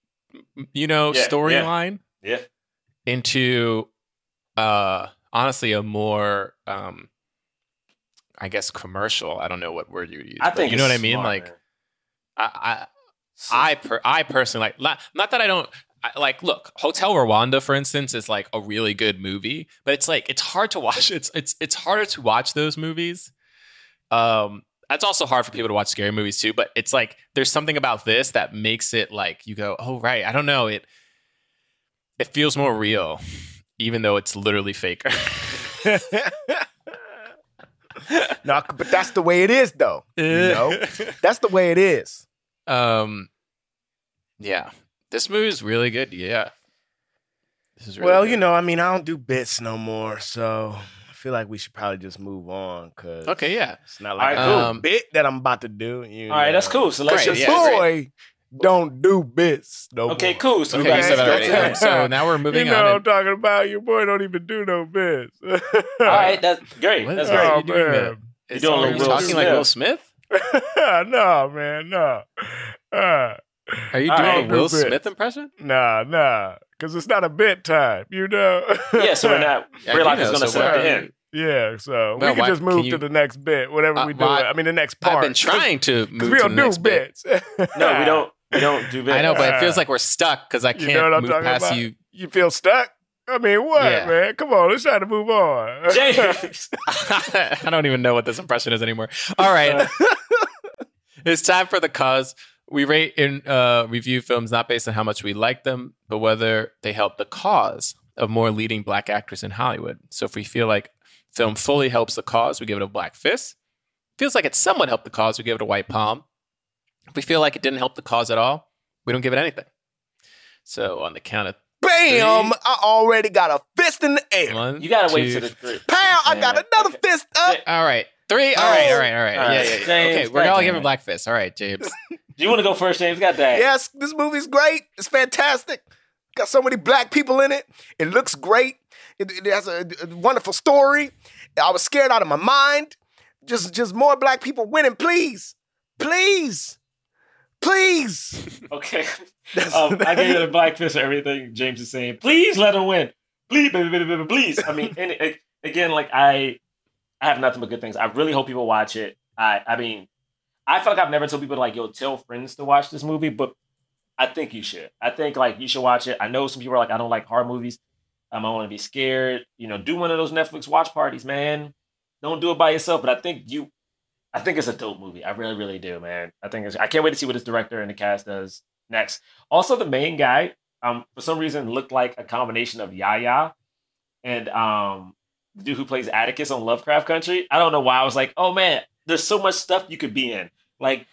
Speaker 2: you know,
Speaker 4: Yeah, yeah.
Speaker 2: storyline
Speaker 4: Yeah.
Speaker 2: into uh honestly a more um I guess commercial. I don't know what word you use.
Speaker 4: I think
Speaker 2: you know what I mean.
Speaker 4: smart,
Speaker 2: like
Speaker 4: man.
Speaker 2: I, I I per, I personally like not, not that I don't I, like look Hotel Rwanda for instance is like a really good movie, but it's like it's hard to watch. It's it's it's harder to watch those movies. Um, that's also hard for people to watch scary movies too. But it's like there's something about this that makes it like you go, oh right, I don't know it. it feels more real, even though it's literally faker.
Speaker 3: no, but that's the way it is, though. You know, that's the way it is.
Speaker 2: Um, yeah, this movie is really good. Yeah, this is really
Speaker 3: well,
Speaker 2: good.
Speaker 3: you know, I mean, I don't do bits no more, so I feel like we should probably just move on because
Speaker 2: Okay, yeah.
Speaker 3: it's not like
Speaker 4: All right,
Speaker 3: a
Speaker 2: cool.
Speaker 3: um, bit that I'm about to do. You
Speaker 4: All right, that's cool. So let's
Speaker 2: Great,
Speaker 4: just
Speaker 2: yeah,
Speaker 3: boy don't do bits no
Speaker 4: Okay,
Speaker 3: more.
Speaker 4: cool. So
Speaker 2: Okay,
Speaker 4: let's
Speaker 2: you said that
Speaker 4: let's-
Speaker 2: already. So now we're moving
Speaker 3: you know
Speaker 2: on.
Speaker 3: what I'm talking about. Your boy don't even do no bits.
Speaker 4: All right, that's great.
Speaker 2: What
Speaker 4: That's
Speaker 2: is-
Speaker 4: great.
Speaker 2: are
Speaker 3: oh
Speaker 2: you doing,
Speaker 3: man.
Speaker 2: man? Is
Speaker 4: doing a
Speaker 2: are you
Speaker 4: little Will
Speaker 2: talking like Will Smith?
Speaker 3: no, man, no. Uh,
Speaker 2: Are you doing
Speaker 4: right.
Speaker 2: a Will
Speaker 3: bit.
Speaker 2: Smith impression?
Speaker 3: nah, nah. Because it's not a bit time, you know?
Speaker 4: Yeah, so we're not.
Speaker 2: Yeah,
Speaker 4: we're
Speaker 2: I
Speaker 4: like
Speaker 2: do
Speaker 4: it's
Speaker 2: know,
Speaker 4: gonna
Speaker 2: so
Speaker 4: set
Speaker 2: why-
Speaker 4: the end.
Speaker 3: Yeah, so we can
Speaker 2: why-
Speaker 3: just move
Speaker 2: can you-
Speaker 3: to the next bit, whatever
Speaker 2: Uh,
Speaker 3: we do.
Speaker 2: why-
Speaker 3: I mean, the next part.
Speaker 2: I've been trying to move
Speaker 3: we
Speaker 2: to
Speaker 3: don't
Speaker 2: the
Speaker 3: do
Speaker 2: next bit.
Speaker 3: bits.
Speaker 4: No, we don't. We don't do bits.
Speaker 2: I know, but it feels like we're stuck because I can't
Speaker 3: what I'm
Speaker 2: move past
Speaker 3: about?
Speaker 2: you.
Speaker 3: You feel stuck? I mean, what,
Speaker 2: Yeah.
Speaker 3: man? Come on, let's try to move on.
Speaker 4: James.
Speaker 2: I don't even know what this impression is anymore. All right. it's time for the cause. We rate and uh, review films not based on how much we like them, but whether they help the cause of more leading black actors in Hollywood. So if we feel like film fully helps the cause, we give it a black fist. Feels like it somewhat helped the cause, we give it a white palm. If we feel like it didn't help the cause at all, we don't give it anything. So on the count of
Speaker 3: Bam!
Speaker 2: Three.
Speaker 3: I already got a fist in the air.
Speaker 2: one,
Speaker 4: You gotta wait
Speaker 2: two,
Speaker 4: till the three.
Speaker 3: Pow! I got
Speaker 4: man.
Speaker 3: another
Speaker 4: Okay.
Speaker 3: fist up.
Speaker 2: All right. Three. All right. All right. All right.
Speaker 4: All
Speaker 2: Yeah,
Speaker 4: right.
Speaker 2: yeah, yeah.
Speaker 4: James,
Speaker 2: okay, we're
Speaker 4: back
Speaker 2: gonna
Speaker 4: to
Speaker 2: give
Speaker 4: me.
Speaker 2: it black fist. All right, James.
Speaker 4: Do you want to go first, James? Got that?
Speaker 3: Yes, this movie's great. It's fantastic. Got so many black people in it. It looks great. It, it has a, a wonderful story. I was scared out of my mind. Just, just more black people winning, please, please, please.
Speaker 4: Okay. Um, I gave it a black fist for everything James is saying. Please let him win. Please, baby, baby, baby, please. I mean, and it, again, like I, I have nothing but good things. I really hope people watch it. I, I mean, I feel like I've never told people like, yo, tell friends to watch this movie, but I think you should. I think like you should watch it. I know some people are like, I don't like horror movies. Um, I want to be scared. You know, do one of those Netflix watch parties, man. Don't do it by yourself. But I think you, I think it's a dope movie. I really, really do, man. I think it's. I can't wait to see what his director and the cast does next. Also, the main guy, um, for some reason, looked like a combination of Yahya and um, the dude who plays Atticus on Lovecraft Country. I don't know why. I was like, oh man, there's so much stuff you could be in. Like,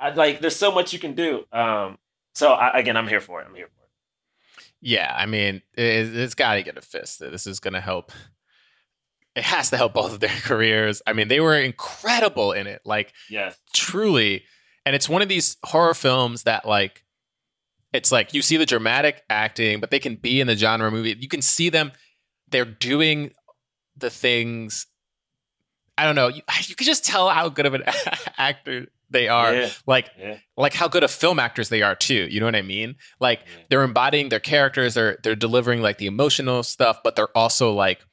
Speaker 4: I, like there's so much you can do. Um, so I, again, I'm here for it. I'm here for it.
Speaker 2: Yeah, I mean, it, it's got to get a fist. This is going to help. It has to help both of their careers. I mean, they were incredible in it, like
Speaker 4: Yes.
Speaker 2: truly. And it's one of these horror films that, like, it's like you see the dramatic acting, but they can be in the genre movie. You can see them; they're doing the things. I don't know. You, you can just tell how good of an actor they are.
Speaker 4: Yeah.
Speaker 2: Like
Speaker 4: Yeah.
Speaker 2: like how good of film actors they are too. You know what I mean? Like
Speaker 4: Yeah.
Speaker 2: they're embodying their characters. They're they're delivering like the emotional stuff, but they're also like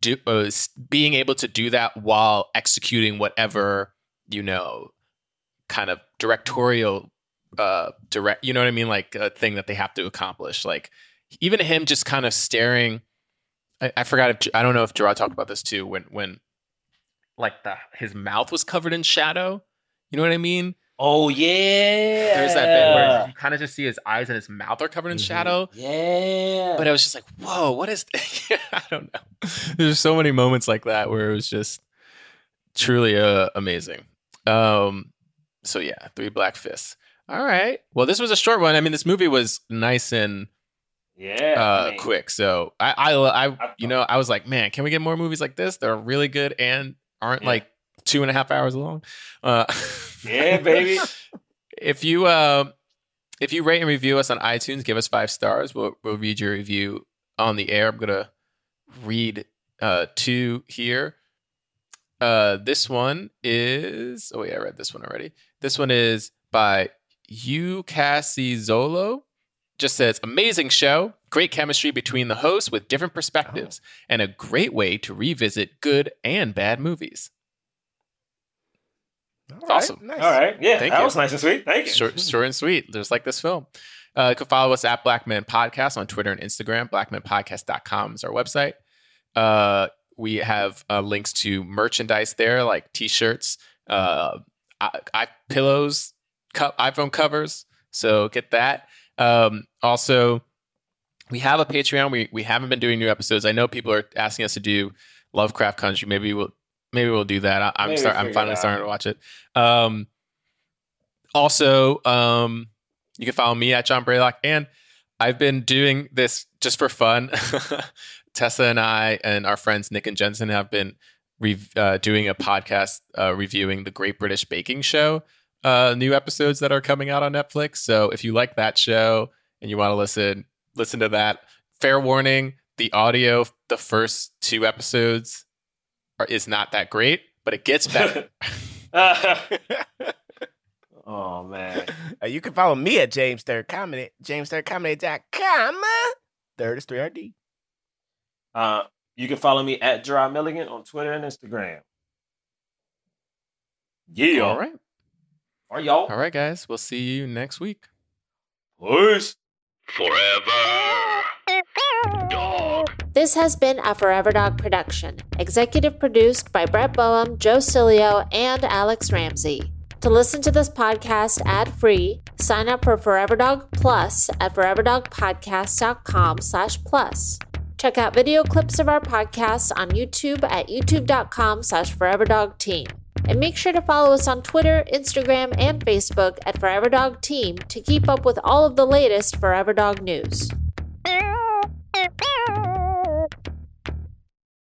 Speaker 2: do, uh, being able to do that while executing whatever you know kind of directorial uh direct you know what i mean? Like a thing that they have to accomplish. Like even him just kind of staring i, I forgot if i don't know if gerard talked about this too when when like the his mouth was covered in shadow. You know what i mean
Speaker 4: Oh yeah.
Speaker 2: there's that bit where you kind of just see his eyes and his mouth are covered in
Speaker 4: Mhm.
Speaker 2: shadow
Speaker 4: Yeah.
Speaker 2: but I was just like, whoa, what is I don't know. There's so many moments like that where it was just truly uh, amazing. Um, so yeah, three black fists. All right. Well, this was a short one. I mean, this movie was nice and
Speaker 4: yeah.
Speaker 2: uh,
Speaker 4: I mean,
Speaker 2: quick. So I, I, I, you know, I was like, man, can we get more movies like this? They're really good and aren't
Speaker 4: Yeah.
Speaker 2: like two and a half hours long. Uh,
Speaker 4: Yeah, baby.
Speaker 2: if you uh, if you rate and review us on iTunes, give us five stars. We'll we'll read your review on the air. I'm gonna read uh, two here. Uh, this one is oh wait, I read this one already. This one is by U Cassie Zolo. Just says amazing show, great chemistry between the hosts with different perspectives, and a great way to revisit good and bad movies.
Speaker 3: All
Speaker 2: awesome.
Speaker 3: Nice.
Speaker 4: All right. Yeah,
Speaker 2: Thank
Speaker 4: that
Speaker 2: you.
Speaker 4: was nice and sweet. Thank you.
Speaker 2: Short, short and sweet, just like this film. Uh, you can follow us at Black Men Podcast on Twitter and Instagram. BlackmenPodcast.com is our website. Uh, we have uh, links to merchandise there, like T-shirts, uh, I, I pillows, co- iPhone covers. So get that. Um, also, we have a Patreon. We we haven't been doing new episodes. I know people are asking us to do Lovecraft Country. Maybe we'll maybe we'll do that. I, I'm
Speaker 4: Maybe
Speaker 2: start, I'm finally starting to watch it. Um, also, um, you can follow me at Jon Braylock, and I've been doing this just for fun. Tessa and I and our friends Nick and Jensen have been re- uh, doing a podcast uh, reviewing the Great British Baking Show uh, new episodes that are coming out on Netflix. So if you like that show and you want to listen, listen to that. Fair warning: the audio, the first two episodes, is not that great, but it gets better.
Speaker 4: oh man.
Speaker 3: Uh, you can follow me at James Third Comedy, JamesThirdComedy.com. Third is 3RD.
Speaker 4: Uh, you can follow me at Jerah Milligan on Twitter and Instagram. Yeah.
Speaker 2: All right,
Speaker 4: Are y'all?
Speaker 2: all right, guys. We'll see you next week.
Speaker 4: Peace.
Speaker 1: Forever.
Speaker 7: This has been a Forever Dog production, executive produced by Brett Boehm, Joe Cilio, and Alex Ramsey. To listen to this podcast ad-free, sign up for Forever Dog Plus at foreverdogpodcast.com slash plus. Check out video clips of our podcasts on YouTube at youtube.com slash foreverdogteam. And make sure to follow us on Twitter, Instagram, and Facebook at Forever Dog Team to keep up with all of the latest Forever Dog news.